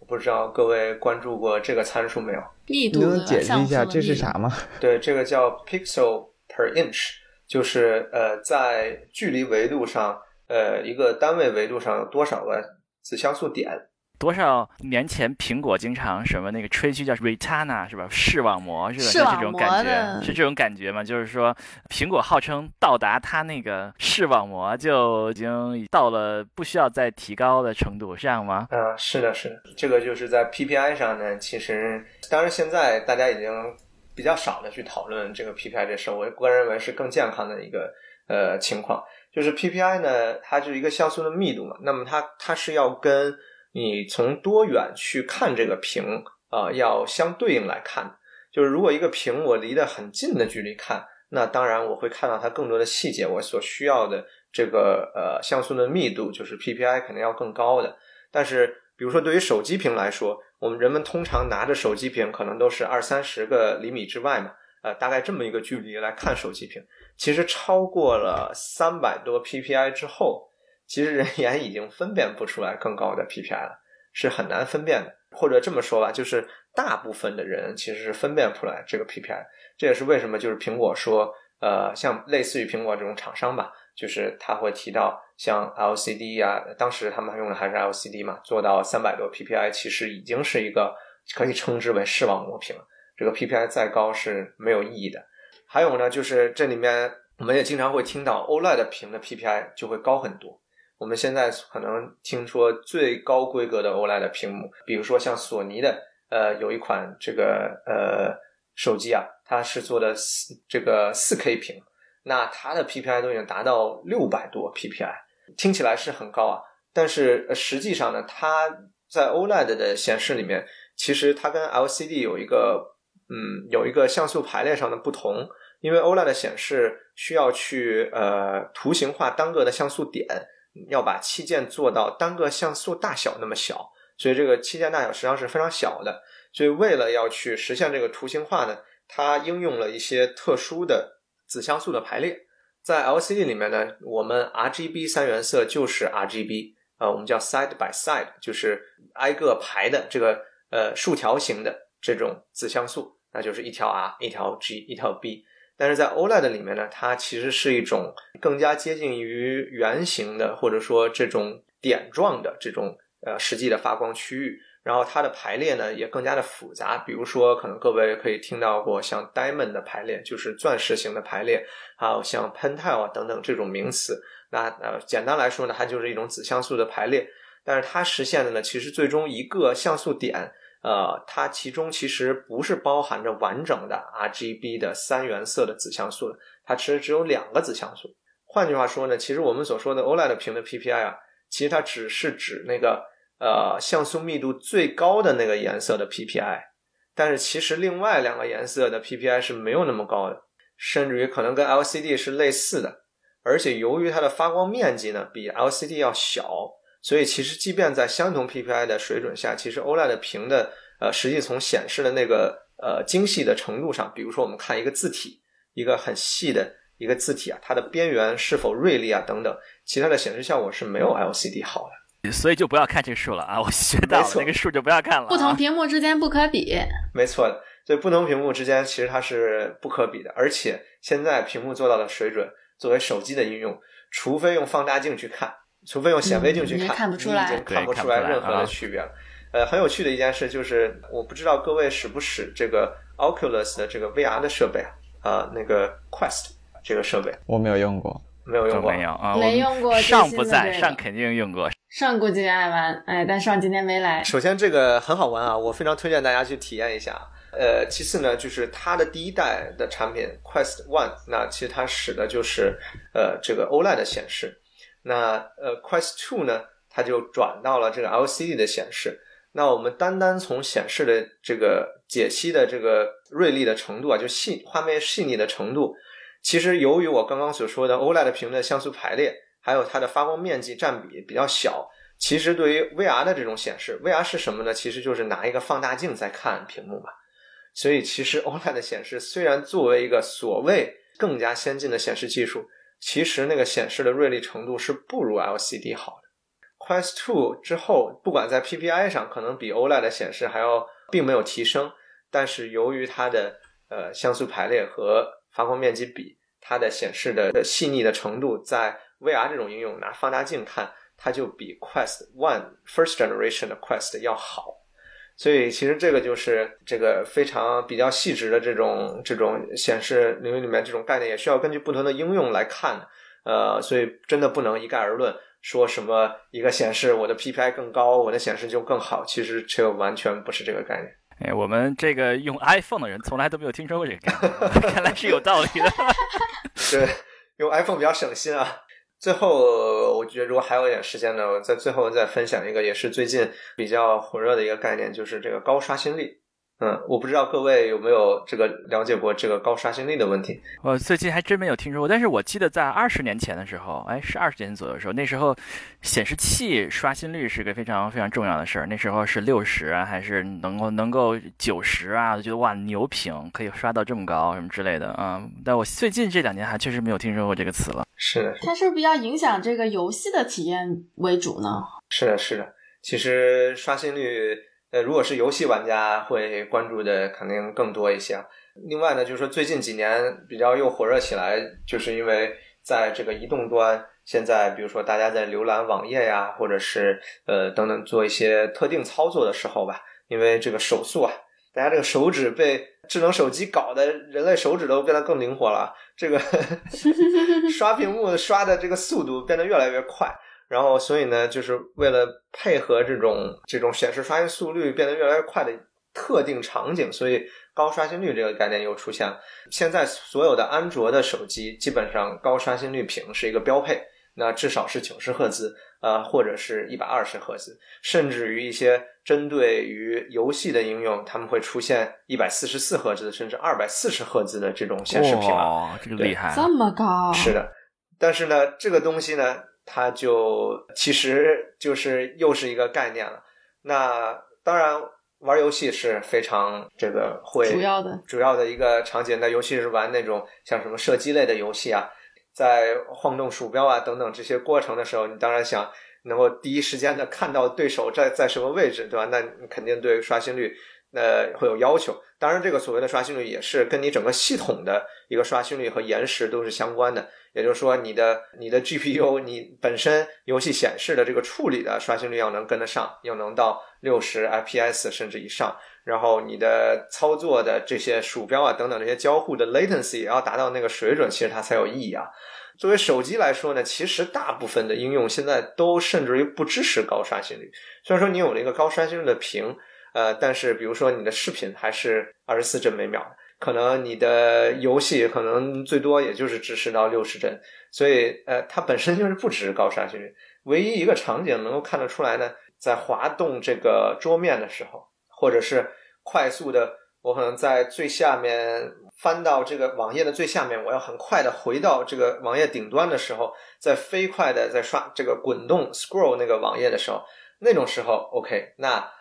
我不知道各位关注过这个参数没有？密度能解释一下这是啥吗？对，这个叫 pixel per inch。就是呃，在距离维度上，呃，一个单位维度上有多少个子像素点？多少年前苹果经常什么那个吹嘘叫 Retina 是吧？视网膜是吧？是这种感觉，是这种感觉吗？就是说，苹果号称到达它那个视网膜就已经到了不需要再提高的程度，是这样吗？嗯，是的，是的，这个就是在 PPI 上呢。其实，当然现在大家已经。比较少的去讨论这个 PPI 这事儿，我个人认为是更健康的一个呃情况。就是 PPI 呢，它就是一个像素的密度嘛，那么它它是要跟你从多远去看这个屏啊，要相对应来看。就是如果一个屏我离得很近的距离看，那当然我会看到它更多的细节，我所需要的这个呃像素的密度就是 PPI 肯定要更高的。但是比如说对于手机屏来说，我们人们通常拿着手机屏，可能都是二三十个厘米之外嘛，呃，大概这么一个距离来看手机屏。其实超过了三百多 PPI 之后，其实人眼已经分辨不出来更高的 PPI 了，是很难分辨的。或者这么说吧，就是大部分的人其实是分辨不出来这个 PPI。这也是为什么就是苹果说，呃，像类似于苹果这种厂商吧。就是他会提到像 LCD 呀，当时他们用的还是 LCD 嘛，做到三百多 PPI，其实已经是一个可以称之为视网膜屏了。这个 PPI 再高是没有意义的。还有呢，就是这里面我们也经常会听到 OLED 屏的 PPI 就会高很多。我们现在可能听说最高规格的 OLED 屏幕，比如说像索尼的，呃，有一款这个呃手机啊，它是做的四这个四 K 屏。那它的 PPI 都已经达到六百多 PPI，听起来是很高啊，但是实际上呢，它在 OLED 的显示里面，其实它跟 LCD 有一个嗯有一个像素排列上的不同，因为 OLED 的显示需要去呃图形化单个的像素点，要把器件做到单个像素大小那么小，所以这个器件大小实际上是非常小的，所以为了要去实现这个图形化呢，它应用了一些特殊的子像素的排列。在 LCD 里面呢，我们 RGB 三原色就是 RGB，呃，我们叫 side by side，就是挨个排的这个呃竖条形的这种子像素，那就是一条 R，一条 G，一条 B。但是在 OLED 里面呢，它其实是一种更加接近于圆形的，或者说这种点状的这种呃实际的发光区域。然后它的排列呢也更加的复杂，比如说可能各位可以听到过像 diamond 的排列，就是钻石型的排列，还有像 pentile 啊等等这种名词。那呃简单来说呢，它就是一种子像素的排列。但是它实现的呢，其实最终一个像素点，呃，它其中其实不是包含着完整的 RGB 的三原色的子像素的，它其实只有两个子像素。换句话说呢，其实我们所说的 OLED 屏的 PPI 啊，其实它只是指那个。呃，像素密度最高的那个颜色的 PPI，但是其实另外两个颜色的 PPI 是没有那么高的，甚至于可能跟 LCD 是类似的。而且由于它的发光面积呢比 LCD 要小，所以其实即便在相同 PPI 的水准下，其实 OLED 屏的呃实际从显示的那个呃精细的程度上，比如说我们看一个字体，一个很细的一个字体啊，它的边缘是否锐利啊等等，其他的显示效果是没有 LCD 好的。所以就不要看这个数了啊！我学到了，那个数就不要看了。不同屏幕之间不可比，没错的。所以不同屏幕之间其实它是不可比的，而且现在屏幕做到的水准，作为手机的应用，除非用放大镜去看，除非用显微镜去看，看不出来，看不出来任何的区别了。呃，很有趣的一件事就是，我不知道各位使不使这个 Oculus 的这个 VR 的设备啊？啊，那个 Quest 这个设备，我没有用过，没有用过，没有啊，没用过。上不在，上肯定用过。上估计爱玩，哎，但上今天没来。首先，这个很好玩啊，我非常推荐大家去体验一下。呃，其次呢，就是它的第一代的产品 Quest One，那其实它使的就是呃这个 OLED 的显示。那呃 Quest Two 呢，它就转到了这个 LCD 的显示。那我们单单从显示的这个解析的这个锐利的程度啊，就细画面细腻的程度，其实由于我刚刚所说的 OLED 屏的像素排列。还有它的发光面积占比比较小，其实对于 VR 的这种显示，VR 是什么呢？其实就是拿一个放大镜在看屏幕嘛。所以其实 OLED 的显示虽然作为一个所谓更加先进的显示技术，其实那个显示的锐利程度是不如 LCD 好的。Quest 2之后，不管在 PPI 上可能比 OLED 的显示还要并没有提升，但是由于它的呃像素排列和发光面积比，它的显示的细腻的程度在 VR 这种应用拿放大镜看，它就比 Quest One First Generation 的 Quest 要好，所以其实这个就是这个非常比较细致的这种这种显示领域里面这种概念，也需要根据不同的应用来看。呃，所以真的不能一概而论，说什么一个显示我的 PPI 更高，我的显示就更好，其实这个完全不是这个概念。哎，我们这个用 iPhone 的人从来都没有听说过这个概念，看来是有道理的。对，用 iPhone 比较省心啊。最后，我觉得如果还有一点时间呢，我在最后再分享一个，也是最近比较火热的一个概念，就是这个高刷新率。嗯，我不知道各位有没有这个了解过这个高刷新率的问题。我最近还真没有听说过，但是我记得在二十年前的时候，哎，是二十年左右的时候，那时候显示器刷新率是个非常非常重要的事儿。那时候是六十啊，还是能够能够九十啊？我觉得哇，牛屏可以刷到这么高什么之类的啊。但我最近这两年还确实没有听说过这个词了。是的，它是不是比较影响这个游戏的体验为主呢？是的，是的。其实刷新率。呃，如果是游戏玩家会关注的肯定更多一些。另外呢，就是说最近几年比较又火热起来，就是因为在这个移动端，现在比如说大家在浏览网页呀，或者是呃等等做一些特定操作的时候吧，因为这个手速啊，大家这个手指被智能手机搞的，人类手指都变得更灵活了，这个 刷屏幕刷的这个速度变得越来越快。然后，所以呢，就是为了配合这种这种显示刷新速率变得越来越快的特定场景，所以高刷新率这个概念又出现了。现在所有的安卓的手机基本上高刷新率屏是一个标配，那至少是九十赫兹，呃，或者是一百二十赫兹，甚至于一些针对于游戏的应用，他们会出现一百四十四赫兹甚至二百四十赫兹的这种显示屏。哇，这个厉害，这么高？是的，但是呢，这个东西呢。它就其实就是又是一个概念了。那当然，玩游戏是非常这个会主要的主要的一个场景，那尤其是玩那种像什么射击类的游戏啊，在晃动鼠标啊等等这些过程的时候，你当然想能够第一时间的看到对手在在什么位置，对吧？那你肯定对刷新率呃会有要求。当然，这个所谓的刷新率也是跟你整个系统的一个刷新率和延时都是相关的。也就是说，你的你的 GPU，你本身游戏显示的这个处理的刷新率要能跟得上，要能到六十 FPS 甚至以上，然后你的操作的这些鼠标啊等等这些交互的 latency 也要达到那个水准，其实它才有意义啊。作为手机来说呢，其实大部分的应用现在都甚至于不支持高刷新率。虽然说你有了一个高刷新率的屏，呃，但是比如说你的视频还是二十四帧每秒。可能你的游戏可能最多也就是支持到六十帧，所以呃，它本身就是不支持高刷新率。唯一一个场景能够看得出来呢，在滑动这个桌面的时候，或者是快速的，我可能在最下面翻到这个网页的最下面，我要很快的回到这个网页顶端的时候，在飞快的在刷这个滚动 scroll 那个网页的时候，那种时候 OK 那。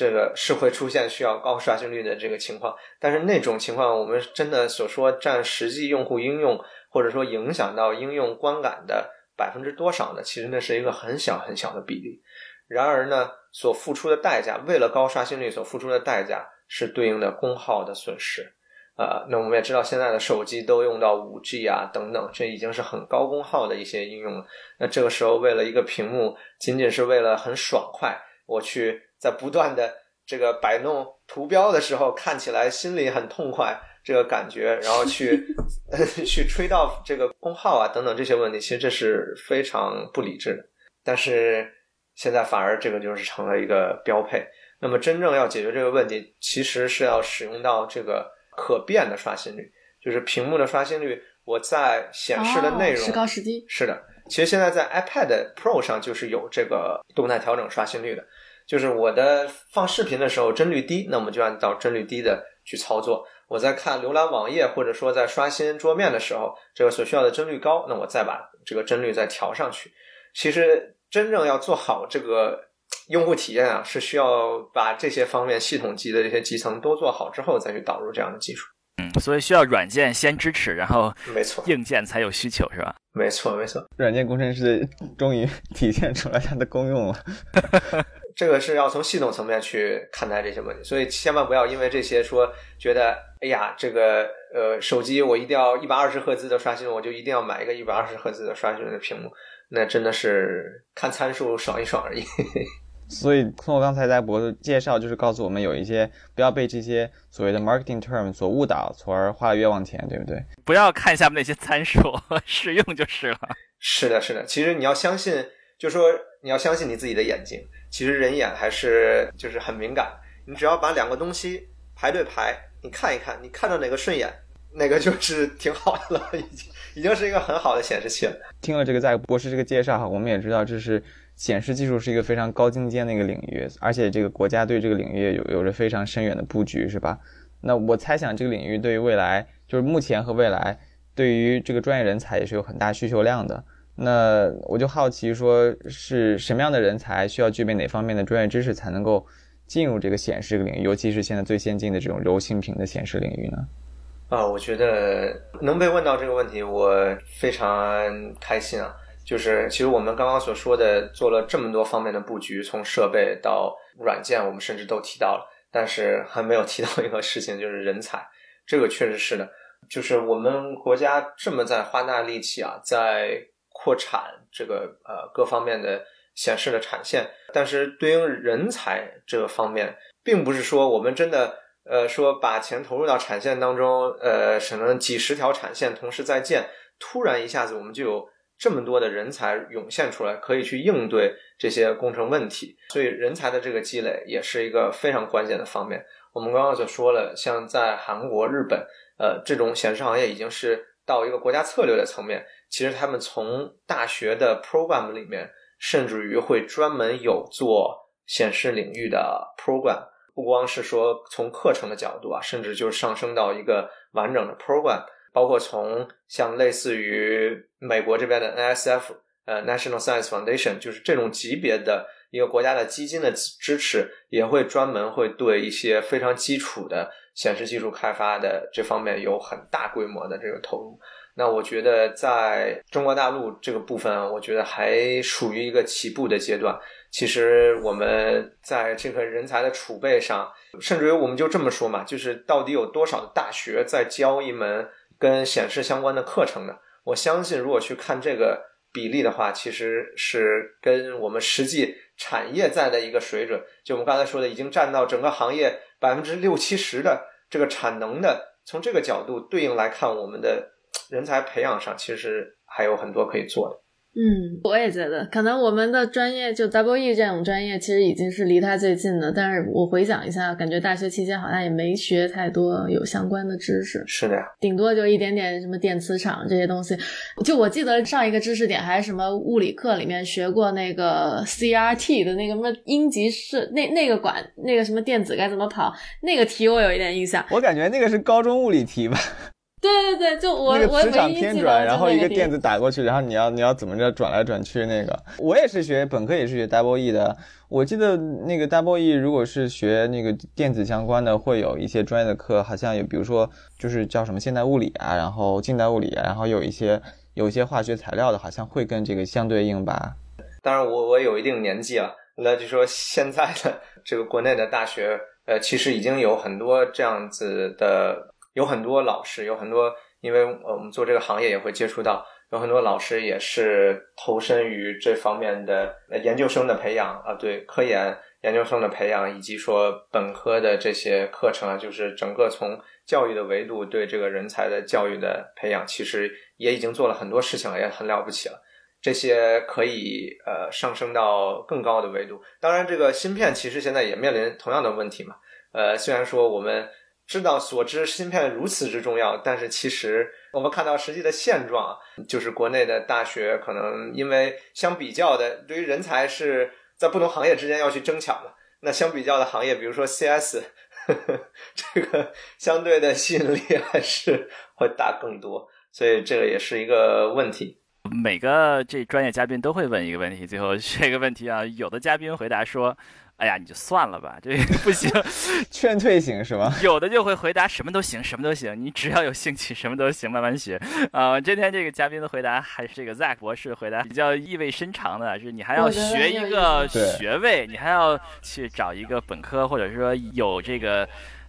这个是会出现需要高刷新率的这个情况，但是那种情况，我们真的所说占实际用户应用或者说影响到应用观感的百分之多少呢？其实那是一个很小很小的比例。然而呢，所付出的代价，为了高刷新率所付出的代价是对应的功耗的损失。呃，那我们也知道，现在的手机都用到五 G 啊等等，这已经是很高功耗的一些应用了。那这个时候，为了一个屏幕，仅仅是为了很爽快，我去。在不断的这个摆弄图标的时候，看起来心里很痛快，这个感觉，然后去 去吹到这个功耗啊等等这些问题，其实这是非常不理智的。但是现在反而这个就是成了一个标配。那么真正要解决这个问题，其实是要使用到这个可变的刷新率，就是屏幕的刷新率，我在显示的内容时高时低。是的，其实现在在 iPad Pro 上就是有这个动态调整刷新率的。就是我的放视频的时候帧率低，那我们就按照帧率低的去操作。我在看浏览网页或者说在刷新桌面的时候，这个所需要的帧率高，那我再把这个帧率再调上去。其实真正要做好这个用户体验啊，是需要把这些方面系统级的这些集层都做好之后，再去导入这样的技术。嗯，所以需要软件先支持，然后没错，硬件才有需求，是吧？没错，没错。软件工程师终于 体现出来它的功用了。这个是要从系统层面去看待这些问题，所以千万不要因为这些说觉得，哎呀，这个呃手机我一定要一百二十赫兹的刷新，我就一定要买一个一百二十赫兹的刷新的屏幕，那真的是看参数爽一爽而已。所以通过刚才在博的介绍，就是告诉我们有一些不要被这些所谓的 marketing term 所误导，从而花冤枉钱，对不对？不要看下面那些参数，使用就是了。是的，是的，其实你要相信，就说你要相信你自己的眼睛。其实人眼还是就是很敏感，你只要把两个东西排对排，你看一看，你看到哪个顺眼，哪个就是挺好的了，已经已经是一个很好的显示器了。听了这个在博士这个介绍哈，我们也知道这是显示技术是一个非常高精尖的一个领域，而且这个国家对这个领域有有着非常深远的布局，是吧？那我猜想这个领域对于未来，就是目前和未来，对于这个专业人才也是有很大需求量的。那我就好奇，说是什么样的人才需要具备哪方面的专业知识，才能够进入这个显示领域，尤其是现在最先进的这种柔性屏的显示领域呢？啊，我觉得能被问到这个问题，我非常开心啊！就是其实我们刚刚所说的，做了这么多方面的布局，从设备到软件，我们甚至都提到了，但是还没有提到一个事情，就是人才。这个确实是的，就是我们国家这么在花大力气啊，在扩产这个呃各方面的显示的产线，但是对应人才这个方面，并不是说我们真的呃说把钱投入到产线当中，呃可能几十条产线同时在建，突然一下子我们就有这么多的人才涌现出来，可以去应对这些工程问题。所以人才的这个积累也是一个非常关键的方面。我们刚刚就说了，像在韩国、日本，呃这种显示行业已经是到一个国家策略的层面。其实他们从大学的 program 里面，甚至于会专门有做显示领域的 program，不光是说从课程的角度啊，甚至就上升到一个完整的 program，包括从像类似于美国这边的 NSF，呃 National Science Foundation，就是这种级别的一个国家的基金的支持，也会专门会对一些非常基础的显示技术开发的这方面有很大规模的这个投入。那我觉得在中国大陆这个部分，我觉得还属于一个起步的阶段。其实我们在这个人才的储备上，甚至于我们就这么说嘛，就是到底有多少大学在教一门跟显示相关的课程呢？我相信，如果去看这个比例的话，其实是跟我们实际产业在的一个水准，就我们刚才说的，已经占到整个行业百分之六七十的这个产能的。从这个角度对应来看，我们的人才培养上其实还有很多可以做的。嗯，我也觉得，可能我们的专业就 Double E 这种专业，其实已经是离它最近的。但是我回想一下，感觉大学期间好像也没学太多有相关的知识。是的呀，顶多就一点点什么电磁场这些东西。就我记得上一个知识点还是什么物理课里面学过那个 CRT 的那个什么阴极是那那个管那个什么电子该怎么跑那个题，我有一点印象。我感觉那个是高中物理题吧。对对对，就我那个磁场我偏转，然后一个电子。子打过去，然后你要你要怎么着转来转去那个。我也是学本科也是学 Double E 的，我记得那个 Double E 如果是学那个电子相关的，会有一些专业的课，好像有比如说就是叫什么现代物理啊，然后近代物理啊，然后有一些有一些化学材料的，好像会跟这个相对应吧。当然我我有一定年纪了，那就说现在的这个国内的大学，呃，其实已经有很多这样子的，有很多老师，有很多，因为我们做这个行业也会接触到，有很多老师也是投身于这方面的研究生的培养啊，对科研研究生的培养，以及说本科的这些课程啊，就是整个从教育的维度对这个人才的教育的培养，其实也已经做了很多事情了，也很了不起了。这些可以呃上升到更高的维度。当然，这个芯片其实现在也面临同样的问题嘛。呃，虽然说我们知道所知芯片如此之重要，但是其实我们看到实际的现状啊，就是国内的大学可能因为相比较的，对于人才是在不同行业之间要去争抢的。那相比较的行业，比如说 CS，呵呵这个相对的吸引力还是会大更多，所以这个也是一个问题。每个这专业嘉宾都会问一个问题，最后这个问题啊，有的嘉宾回答说：“哎呀，你就算了吧，这不行。劝退型是吗？” 有的就会回答什么都行，什么都行，你只要有兴趣，什么都行，慢慢学。啊、今天这个嘉宾的回答还是这个 Zack 博士回答比较意味深长的，是你还要学一个学位，你还要去找一个本科，或者说有这个。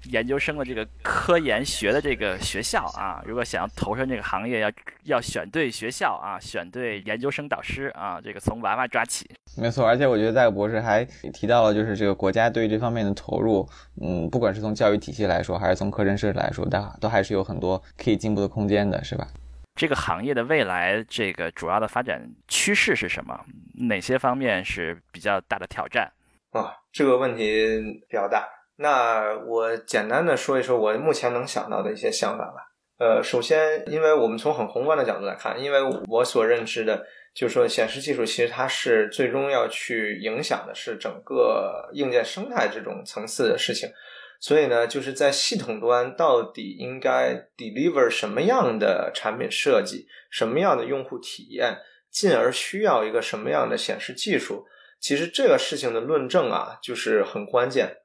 研究生的这个科研学的这个学校啊，如果想要投身这个行业，要要选对学校啊，选对研究生导师啊，这个从娃娃抓起。没错，而且我觉得戴博士还提到了，就是这个国家对于这方面的投入，嗯，不管是从教育体系来说，还是从课程设置来说，都都还是有很多可以进步的空间的，是吧？这个行业的未来，这个主要的发展趋势是什么？哪些方面是比较大的挑战？啊，这个问题比较大。那我简单的说一说我目前能想到的一些想法吧。呃，首先，因为我们从很宏观的角度来看，因为我所认知的，就是说显示技术其实它是最终要去影响的是整个硬件生态这种层次的事情。所以呢，就是在系统端到底应该 deliver 什么样的产品设计，什么样的用户体验，进而需要一个什么样的显示技术。其实这个事情的论证啊，就是很关键，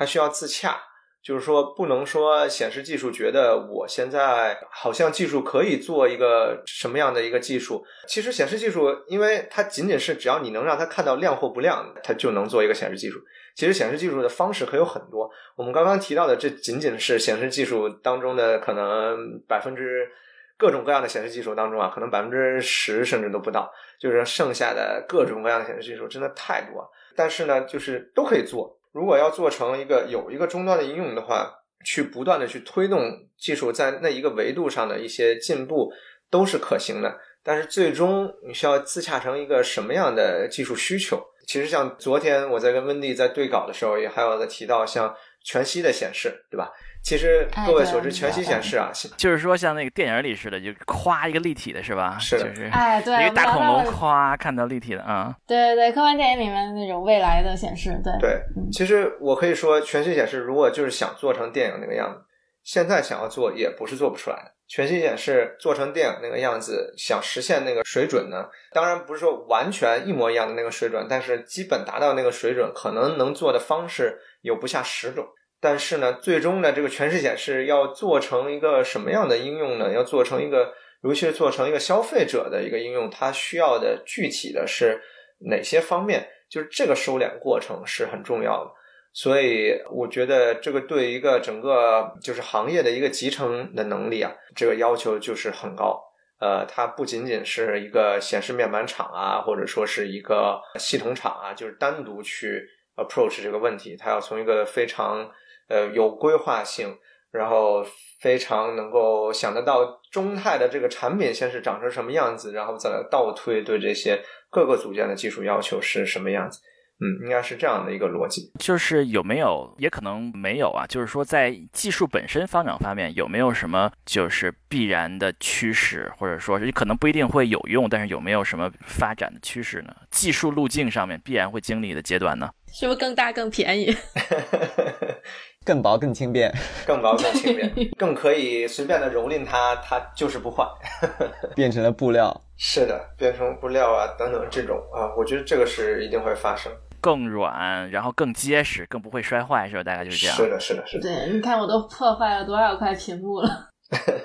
它需要自洽，就是说不能说显示技术觉得我现在好像技术可以做一个什么样的一个技术，其实显示技术，因为它仅仅是只要你能让它看到亮或不亮，它就能做一个显示技术。其实显示技术的方式可有很多，我们刚刚提到的这仅仅是显示技术当中的可能百分之。各种各样的显示技术当中啊，可能百分之十甚至都不到，就是剩下的各种各样的显示技术真的太多。但是呢，就是都可以做。如果要做成一个有一个终端的应用的话，去不断的去推动技术在那一个维度上的一些进步，都是可行的。但是最终你需要自洽成一个什么样的技术需求？其实像昨天我在跟温迪在对稿的时候，也还有在提到像全息的显示，对吧？其实各位所知，全息显示啊，就是说像那个电影里似的，就夸一个立体的是吧？是的就是哎，对，一个大恐龙夸看到立体的啊。对对对，科幻电影里面那种未来的显示，对对嗯，其实我可以说，全息显示如果就是想做成电影那个样子，现在想要做也不是做不出来的。全息显示做成电影那个样子，想实现那个水准呢？当然不是说完全一模一样的那个水准，但是基本达到那个水准，可能能做的方式有不下十种。但是呢，最终呢，这个全视显示要做成一个什么样的应用呢？要做成一个，尤其是做成一个消费者的一个应用，它需要的具体的是哪些方面？就是这个收敛过程是很重要的。所以我觉得这个对一个整个就是行业的一个集成的能力啊，这个要求就是很高。呃，它不仅仅是一个显示面板厂啊，或者说是一个系统厂啊，就是单独去 approach 这个问题，它要从一个非常呃有规划性，然后非常能够想得到中泰的这个产品先是长成什么样子，然后再来倒推对这些各个组件的技术要求是什么样子。嗯，应该是这样的一个逻辑，就是有没有，也可能没有啊。就是说，在技术本身发展方面，有没有什么就是必然的趋势，或者说是可能不一定会有用，但是有没有什么发展的趋势呢？技术路径上面必然会经历的阶段呢？是不是更大更便宜？更薄更轻便，更薄更轻便，更可以随便的蹂躏它，它就是不坏，变成了布料。是的，变成布料啊等等这种啊，我觉得这个是一定会发生。更软，然后更结实，更不会摔坏，是吧？大概就是这样。是的，是的，是的。对，你看我都破坏了多少块屏幕了。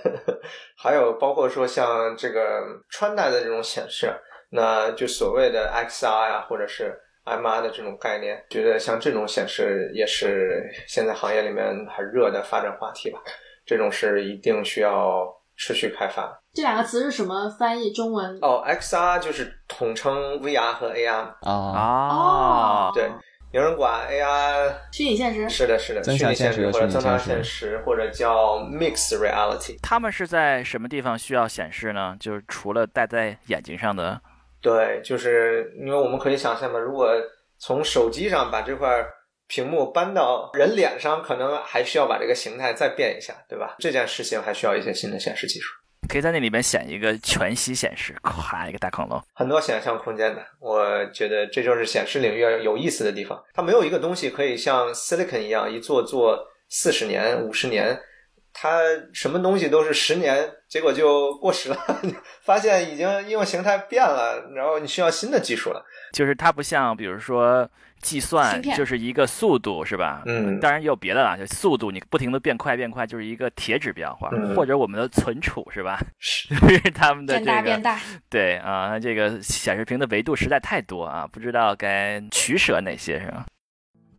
还有包括说像这个穿戴的这种显示，那就所谓的 XR 呀，或者是。MR 的这种概念，觉得像这种显示也是现在行业里面很热的发展话题吧。这种是一定需要持续开发。这两个词是什么翻译？中文？哦，XR 就是统称 VR 和 AR 啊啊，对，有人管 AR 虚拟现实，是的，是的，虚拟现实或者增强现实，或者叫 Mixed Reality。他们是在什么地方需要显示呢？就是除了戴在眼睛上的。对，就是因为我们可以想象嘛，如果从手机上把这块屏幕搬到人脸上，可能还需要把这个形态再变一下，对吧？这件事情还需要一些新的显示技术。可以在那里面显一个全息显示，咵一个大恐龙，很多想象空间的。我觉得这就是显示领域有意思的地方。它没有一个东西可以像 Silicon 一样一做做四十年、五十年。它什么东西都是十年，结果就过时了，发现已经应用形态变了，然后你需要新的技术了。就是它不像，比如说计算，就是一个速度，是吧？嗯，当然也有别的啦，就速度你不停的变快变快，就是一个铁指标化，或者我们的存储，是吧？是 他们的这个变大变大。对啊，这个显示屏的维度实在太多啊，不知道该取舍哪些，是吧？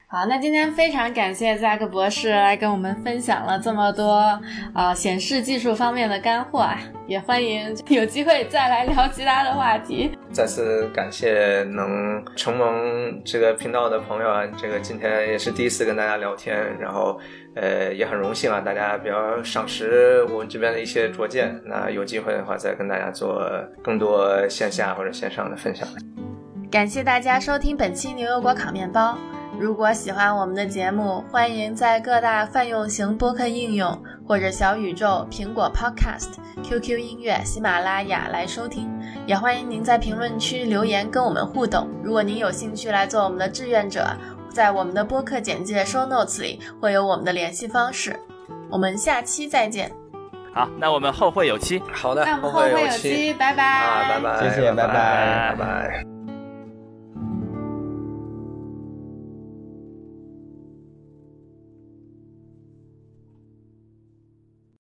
好，那今天非常感谢 Zack 博士来跟我们分享了这么多啊显示技术方面的干货啊，也欢迎 有机会再来聊其他的话题。再次感谢能承蒙这个频道的朋友啊，这个今天也是第一次跟大家聊天，然后呃也很荣幸啊，大家比较赏识我们这边的一些拙见，那有机会的话再跟大家做更多线下或者线上的分享。感谢大家收听本期牛油果烤面包。如果喜欢我们的节目，欢迎在各大泛用型播客应用或者小宇宙、苹果 Podcast、QQ 音乐、喜马拉雅来收听。也欢迎您在评论区留言跟我们互动。如果您有兴趣来做我们的志愿者，在我们的播客简介 Show Notes 里会有我们的联系方式。我们下期再见。好，那我们后会有期。好的，那我们后会有期，拜拜。啊，拜拜，谢谢，拜拜，拜拜。